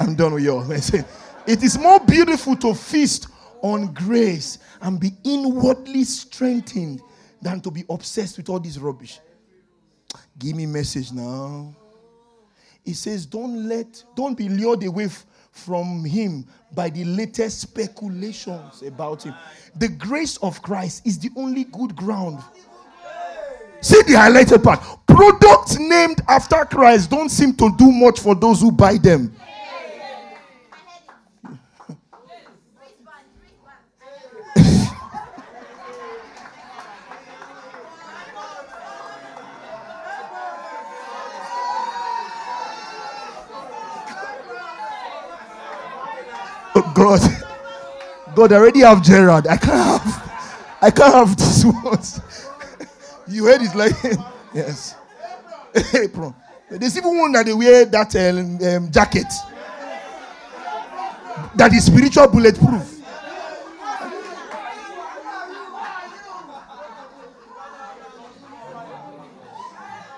Speaker 1: I'm done with y'all. (laughs) It is more beautiful to feast on grace and be inwardly strengthened than to be obsessed with all this rubbish. Give me message now. He says, Don't let, don't be lured away f- from him by the latest speculations about him. The grace of Christ is the only good ground. See the highlighted part. Products named after Christ don't seem to do much for those who buy them. God, God, I already have Gerard. I can't have, I can't have this ones. (laughs) you heard it like, (laughs) yes. (laughs) Apron. There's even one that they wear that um, um, jacket that is spiritual bulletproof.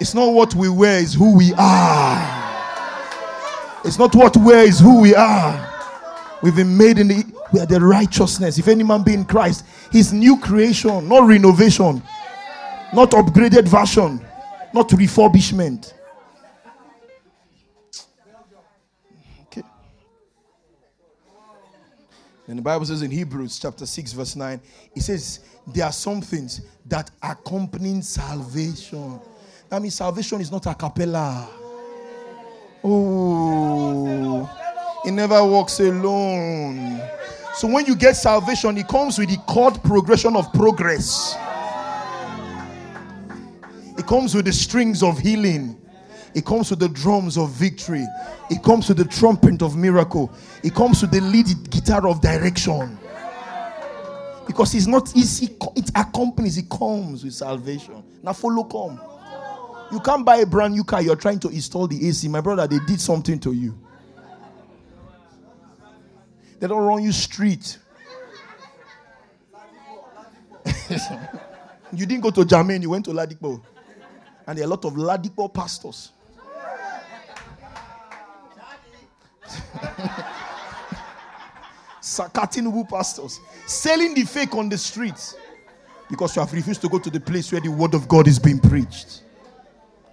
Speaker 1: It's not what we wear, it's who we are. It's not what we wear, it's who we are. We've been made in the we are the righteousness. If any man be in Christ, his new creation, not renovation, not upgraded version, not refurbishment. Okay. And the Bible says in Hebrews chapter 6, verse 9, it says, There are some things that accompany salvation. That means salvation is not a cappella. Oh. He never walks alone. So when you get salvation, it comes with the chord progression of progress. It comes with the strings of healing. It comes with the drums of victory. It comes with the trumpet of miracle. It comes with the lead guitar of direction. Because it's not easy, it accompanies, it comes with salvation. Now follow come. You can't buy a brand new car, you're trying to install the AC. My brother, they did something to you. They don't run you street. you didn't go to Jermaine, you went to Ladipo. And there are a lot of Ladipo pastors. (laughs) Sakatinubu pastors selling the fake on the streets because you have refused to go to the place where the word of God is being preached.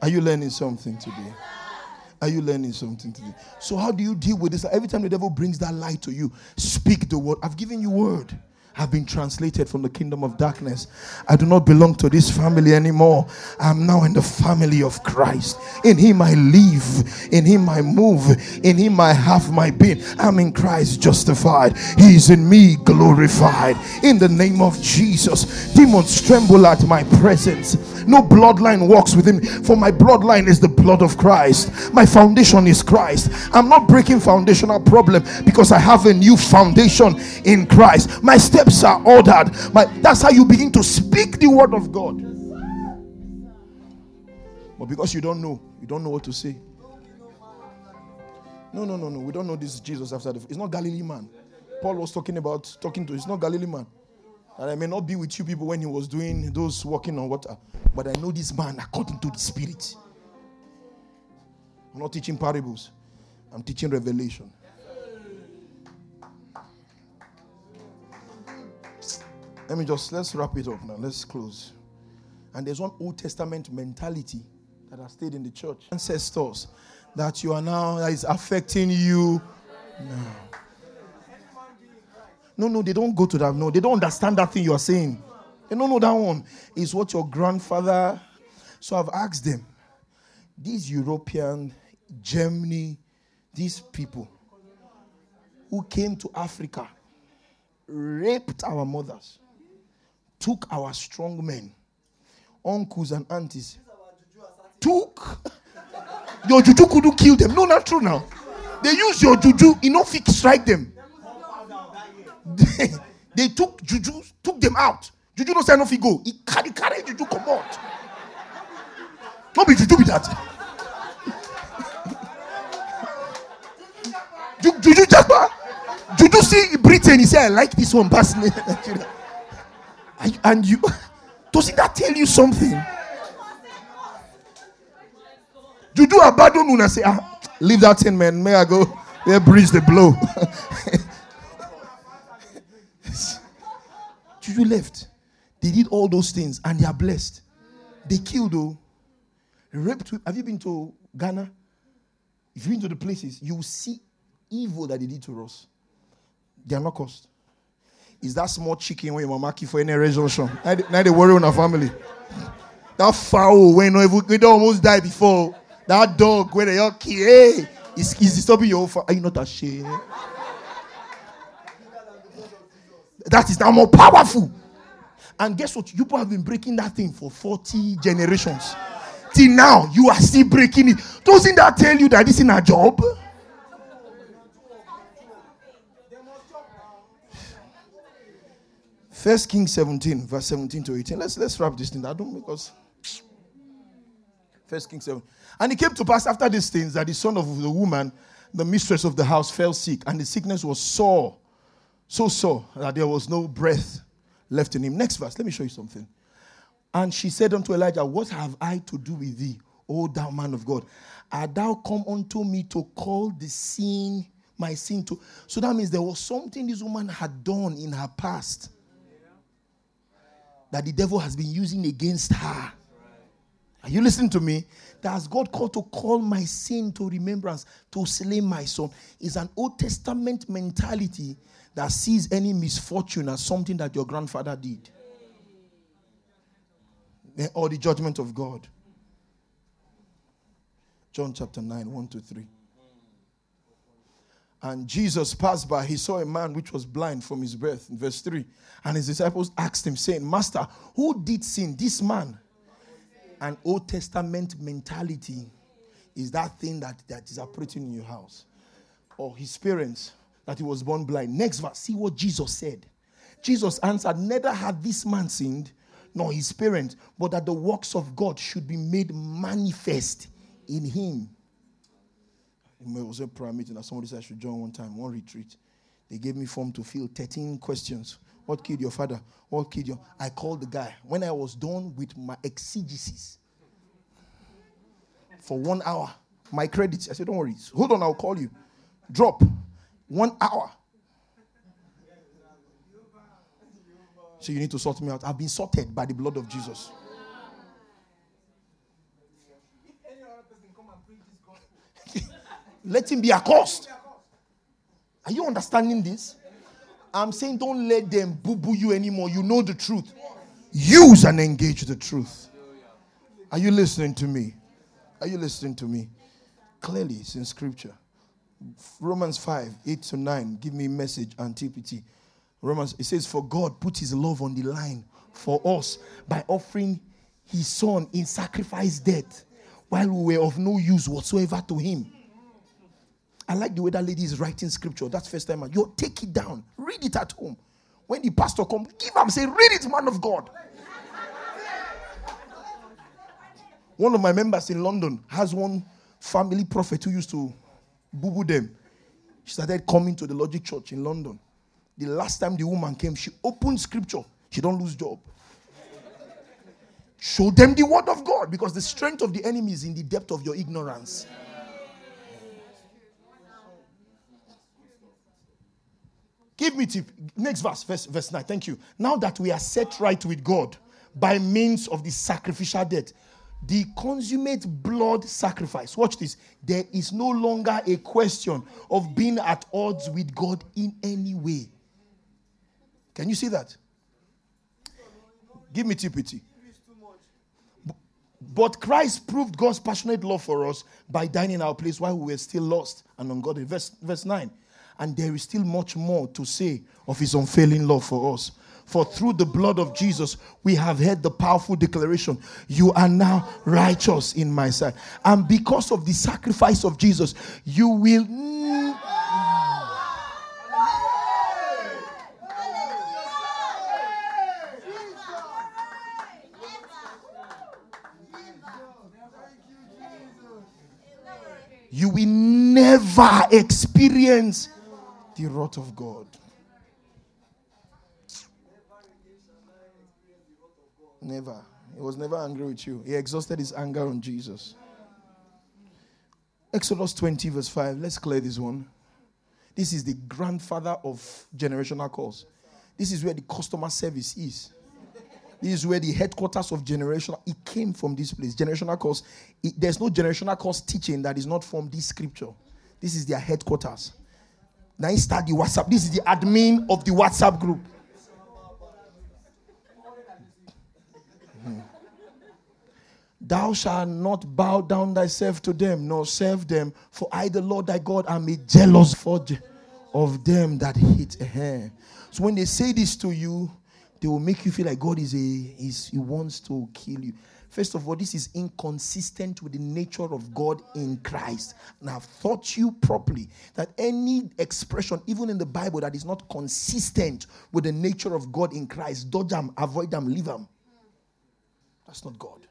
Speaker 1: Are you learning something today? Are you learning something today? So, how do you deal with this? Every time the devil brings that light to you, speak the word. I've given you word have been translated from the kingdom of darkness. I do not belong to this family anymore. I'm now in the family of Christ. In Him I live, in Him I move, in Him I have my being. I'm in Christ justified. He is in me glorified. In the name of Jesus, demons tremble at my presence. No bloodline walks with him, for my bloodline is the blood of Christ. My foundation is Christ. I'm not breaking foundational problem because I have a new foundation in Christ. My steps are ordered. My, that's how you begin to speak the word of God. But because you don't know, you don't know what to say. No, no, no, no. We don't know this Jesus after the. It's not Galilee man. Paul was talking about talking to. It's not Galilee man. And I may not be with you people when he was doing those walking on water, but I know this man according to the Spirit. I'm not teaching parables, I'm teaching revelation. Let me just let's wrap it up now. Let's close. And there's one Old Testament mentality that has stayed in the church. Ancestors that you are now that is affecting you now. No, no, they don't go to that. No, they don't understand that thing you are saying. They don't know that one. Is what your grandfather. So I've asked them, these European, Germany, these people who came to Africa, raped our mothers, took our strong men, uncles and aunties, took your juju couldn't kill them. No, not true now. They use your juju, you know, strike them. They, (laughs) they took juju, took them out. Juju no say no he go. He carry carry juju come out. No be juju be that. (laughs) juju japa. Juju see Britain. He say I like this one personally. (laughs) and you (laughs) doesn't that tell you something? Juju abandon and say ah leave that thing man. May I go? There bridge the blow. (laughs) Juju left. They did all those things and they are blessed. They killed, though. Raped. Have you been to Ghana? If you've been to the places, you will see evil that they did to us. They are not cost. Is that small chicken when your mama keep for any resolution. Now, they worry on our family. That fowl when we don't almost die before. That dog when they all kill, hey, is, is disturbing your Are you not ashamed? That is now more powerful. And guess what? You people have been breaking that thing for 40 generations. Till now, you are still breaking it. Doesn't that tell you that this is a job? First King 17, verse 17 to 18. Let's let's wrap this thing. I don't because First King 7. And it came to pass after these things that the son of the woman, the mistress of the house, fell sick, and the sickness was sore, so sore that there was no breath left in him. Next verse, let me show you something. And she said unto Elijah, What have I to do with thee, O thou man of God? Art thou come unto me to call the sin, my sin to. So that means there was something this woman had done in her past that the devil has been using against her. Are you listening to me? That has God called to call my sin to remembrance, to slay my son, is an Old Testament mentality that sees any misfortune as something that your grandfather did. Eh, or the judgment of God. John chapter 9, 1 to 3. And Jesus passed by, he saw a man which was blind from his birth, in verse 3. And his disciples asked him, saying, Master, who did sin? This man. An Old Testament mentality is that thing that, that is operating in your house. Or his parents that he was born blind. Next verse, see what Jesus said. Jesus answered, Neither had this man sinned, nor his parents, but that the works of God should be made manifest in him. It was a prayer meeting that somebody said I should join one time, one retreat. They gave me form to fill 13 questions. What killed your father? What killed your? I called the guy. When I was done with my exegesis for one hour, my credits, I said, don't worry. Hold on, I'll call you. Drop. One hour. So you need to sort me out. I've been sorted by the blood of Jesus. Let him be accursed. Are you understanding this? I'm saying don't let them boo boo you anymore. You know the truth. Use and engage the truth. Are you listening to me? Are you listening to me? Clearly, it's in scripture. Romans 5, 8 to 9. Give me message antiquity. Romans, it says, For God put his love on the line for us by offering his son in sacrifice death while we were of no use whatsoever to him. I like the way that lady is writing scripture. That's first time. You take it down, read it at home. When the pastor comes, give him, say, read it, man of God. one of my members in London has one family prophet who used to boo boo them. She started coming to the Logic Church in London. The last time the woman came, she opened scripture. She don't lose job. Show them the word of God because the strength of the enemy is in the depth of your ignorance. Give give me tip. Next verse, verse, verse 9. Thank you. Now that we are set right with God by means of the sacrificial death, the consummate blood sacrifice. Watch this. There is no longer a question of being at odds with God in any way. Can you see that? Give me TPT. But Christ proved God's passionate love for us by dying in our place while we were still lost and ungodly. Verse, verse 9. And there is still much more to say of his unfailing love for us. For through the blood of Jesus, we have heard the powerful declaration, You are now righteous in my sight. And because of the sacrifice of Jesus, you will. You will never experience the wrath of God. Never. He was never angry with you. He exhausted his anger on Jesus. Exodus 20, verse 5. Let's clear this one. This is the grandfather of generational curses. This is where the customer service is. This is where the headquarters of generational. It came from this place. Generational curses. There's no generational curses teaching that is not from this scripture. This is their headquarters. Now he start the WhatsApp. This is the admin of the WhatsApp group. Hmm. Thou shalt not bow down thyself to them, nor serve them, for I, the Lord thy God, am a jealous for of them that hate her. So when they say this to you, they will make you feel like God is a is he wants to kill you. First of all, this is inconsistent with the nature of God in Christ. And I've taught you properly that any expression, even in the Bible, that is not consistent with the nature of God in Christ, dodge them, avoid them, leave them. That's not God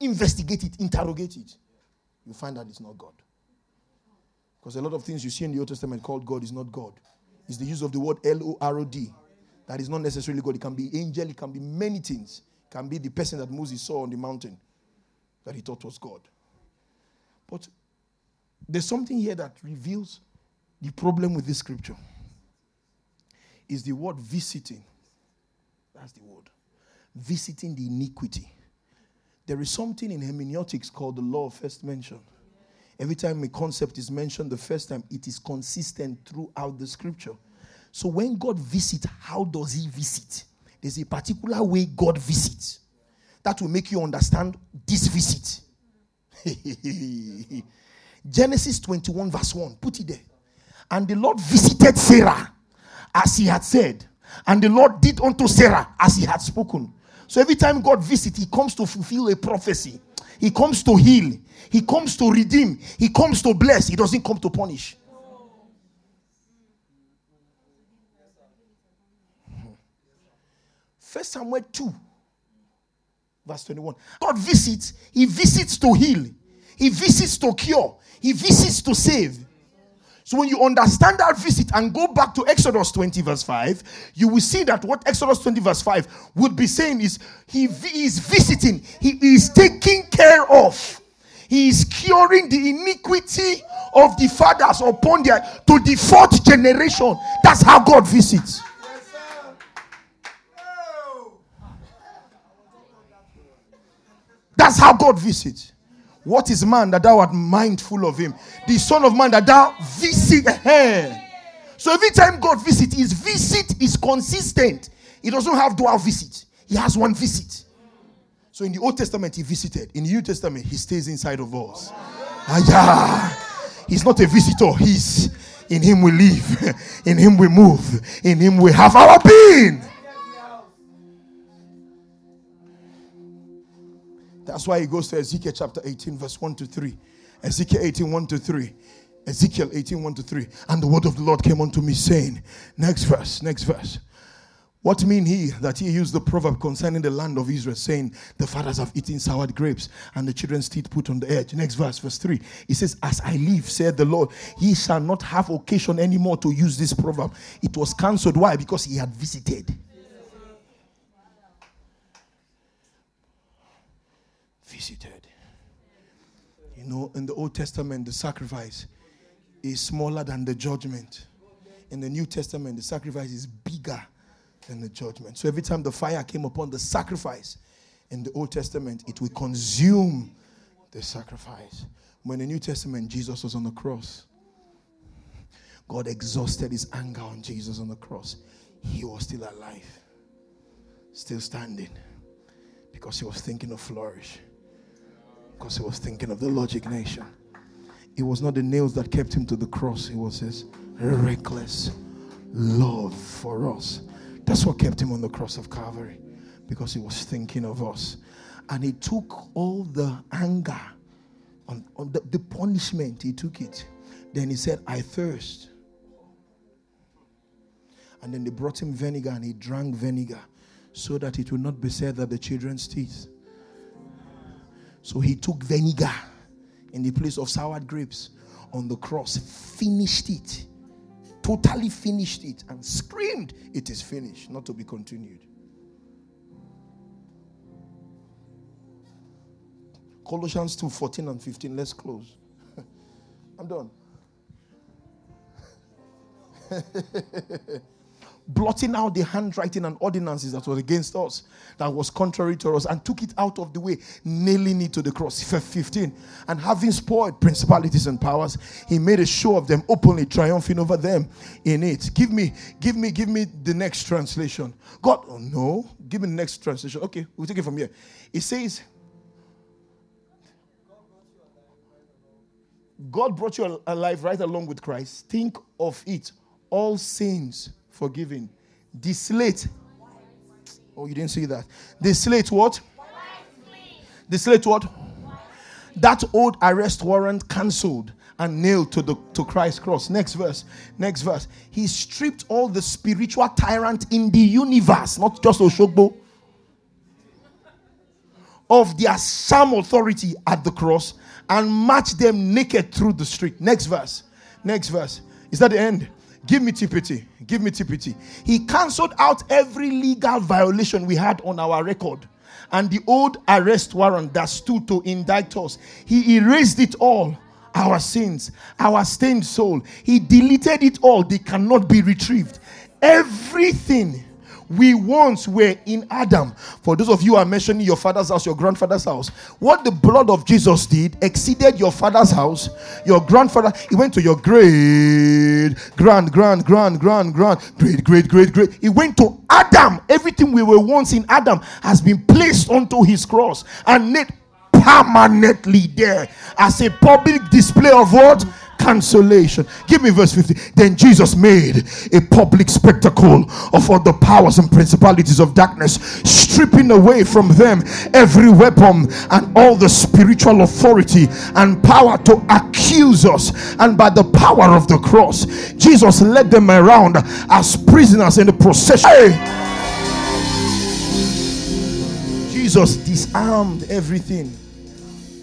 Speaker 1: investigate it, interrogate it, you find that it's not God. Because a lot of things you see in the Old Testament called God is not God. It's the use of the word L O R O D. That is not necessarily God. It can be angel, it can be many things. Can be the person that Moses saw on the mountain that he thought was God. But there's something here that reveals the problem with this scripture. Is the word visiting. That's the word. Visiting the iniquity. There is something in hermeneutics called the law of first mention. Every time a concept is mentioned the first time, it is consistent throughout the scripture. So when God visits, how does he visit? There's a particular way God visits that will make you understand this visit. (laughs) Genesis 21, verse 1. Put it there. And the Lord visited Sarah as he had said, and the Lord did unto Sarah as he had spoken. So every time God visits, He comes to fulfill a prophecy. He comes to heal. He comes to redeem. He comes to bless. He doesn't come to punish. First Samuel 2, verse 21. God visits, He visits to heal, He visits to cure, He visits to save. So when you understand that visit and go back to Exodus 20, verse 5, you will see that what Exodus 20, verse 5 would be saying is he is visiting, he is taking care of, he is curing the iniquity of the fathers upon their to the fourth generation. That's how God visits. That's how God visits. What is man that thou art mindful of him? The Son of Man that thou visit. So every time God visits, his visit is consistent. He doesn't have dual visit. He has one visit. So in the Old Testament, he visited. In the New Testament, he stays inside of us. Yeah. He's not a visitor. He's in him we live. (laughs) In him we move. In him we have our being. That's why he goes to Ezekiel chapter 18, verse 1 to 3. Ezekiel 18, 1 to 3. Ezekiel 18, 1 to 3. And the word of the Lord came unto me, saying, Next verse, next verse. What mean he that he used the proverb concerning the land of Israel, saying, The fathers have eaten sour grapes, and the children's teeth put on the edge? Next verse, verse 3. He says, As I live, said the Lord, he shall not have occasion anymore to use this proverb. It was cancelled. Why? Because he had visited. Visited. You know, in the Old Testament, the sacrifice is smaller than the judgment. In the New Testament, the sacrifice is bigger than the judgment. So every time the fire came upon the sacrifice in the Old Testament, it will consume the sacrifice. When in the New Testament, Jesus was on the cross. God exhausted his anger on Jesus on the cross. He was still alive, still standing, because he was thinking of flourish, because he was thinking of the logic nation. It was not the nails that kept him to the cross, it was his reckless love for us. That's what kept him on the cross of Calvary, because he was thinking of us. And he took all the anger, on, on the, the punishment, he took it. Then he said, I thirst. And then they brought him vinegar and he drank vinegar so that it would not be said that the children's teeth. So he took vinegar in the place of soured grapes on the cross, finished it, totally finished it, and screamed, It is finished, not to be continued. Colossians 2 14 and 15. Let's close. (laughs) I'm done. (laughs) blotting out the handwriting and ordinances that was against us, that was contrary to us, and took it out of the way, nailing it to the cross. 15. And having spoiled principalities and powers, he made a show of them openly, triumphing over them in it. Give me, give me, give me the next translation. God, oh no, give me the next translation. Okay, we'll take it from here. It says, God brought you alive right along with Christ. Think of it. All sins forgiven. The slate. Oh, you didn't see that. The slate what? The slate what? That old arrest warrant cancelled and nailed to the to Christ's cross. Next verse. Next verse. He stripped all the spiritual tyrant in the universe, not just Oshogbo, of their sham authority at the cross and marched them naked through the street. Next verse. Next verse. Is that the end? Give me TPT. Give me TPT. He cancelled out every legal violation we had on our record and the old arrest warrant that stood to indict us. He erased it all. Our sins, our stained soul. He deleted it all. They cannot be retrieved. Everything we once were in Adam. For those of you are mentioning your father's house, your grandfather's house, what the blood of Jesus did exceeded your father's house, your grandfather. He went to your great, grand, grand, grand, grand, grand, great, great, great, great. He went to Adam. Everything we were once in Adam has been placed onto his cross and made permanently there as a public display of what? Cancellation. Give me verse 50. Then Jesus made a public spectacle of all the powers and principalities of darkness, stripping away from them every weapon and all the spiritual authority and power to accuse us. And by the power of the cross, Jesus led them around as prisoners in the procession. Hey! Jesus disarmed everything,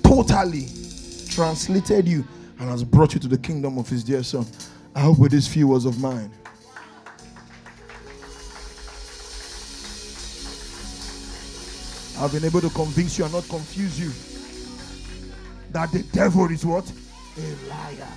Speaker 1: totally translated you and has brought you to the kingdom of his dear son. I hope with these few words of mine. I've been able to convince you and not confuse you that the devil is what? A liar.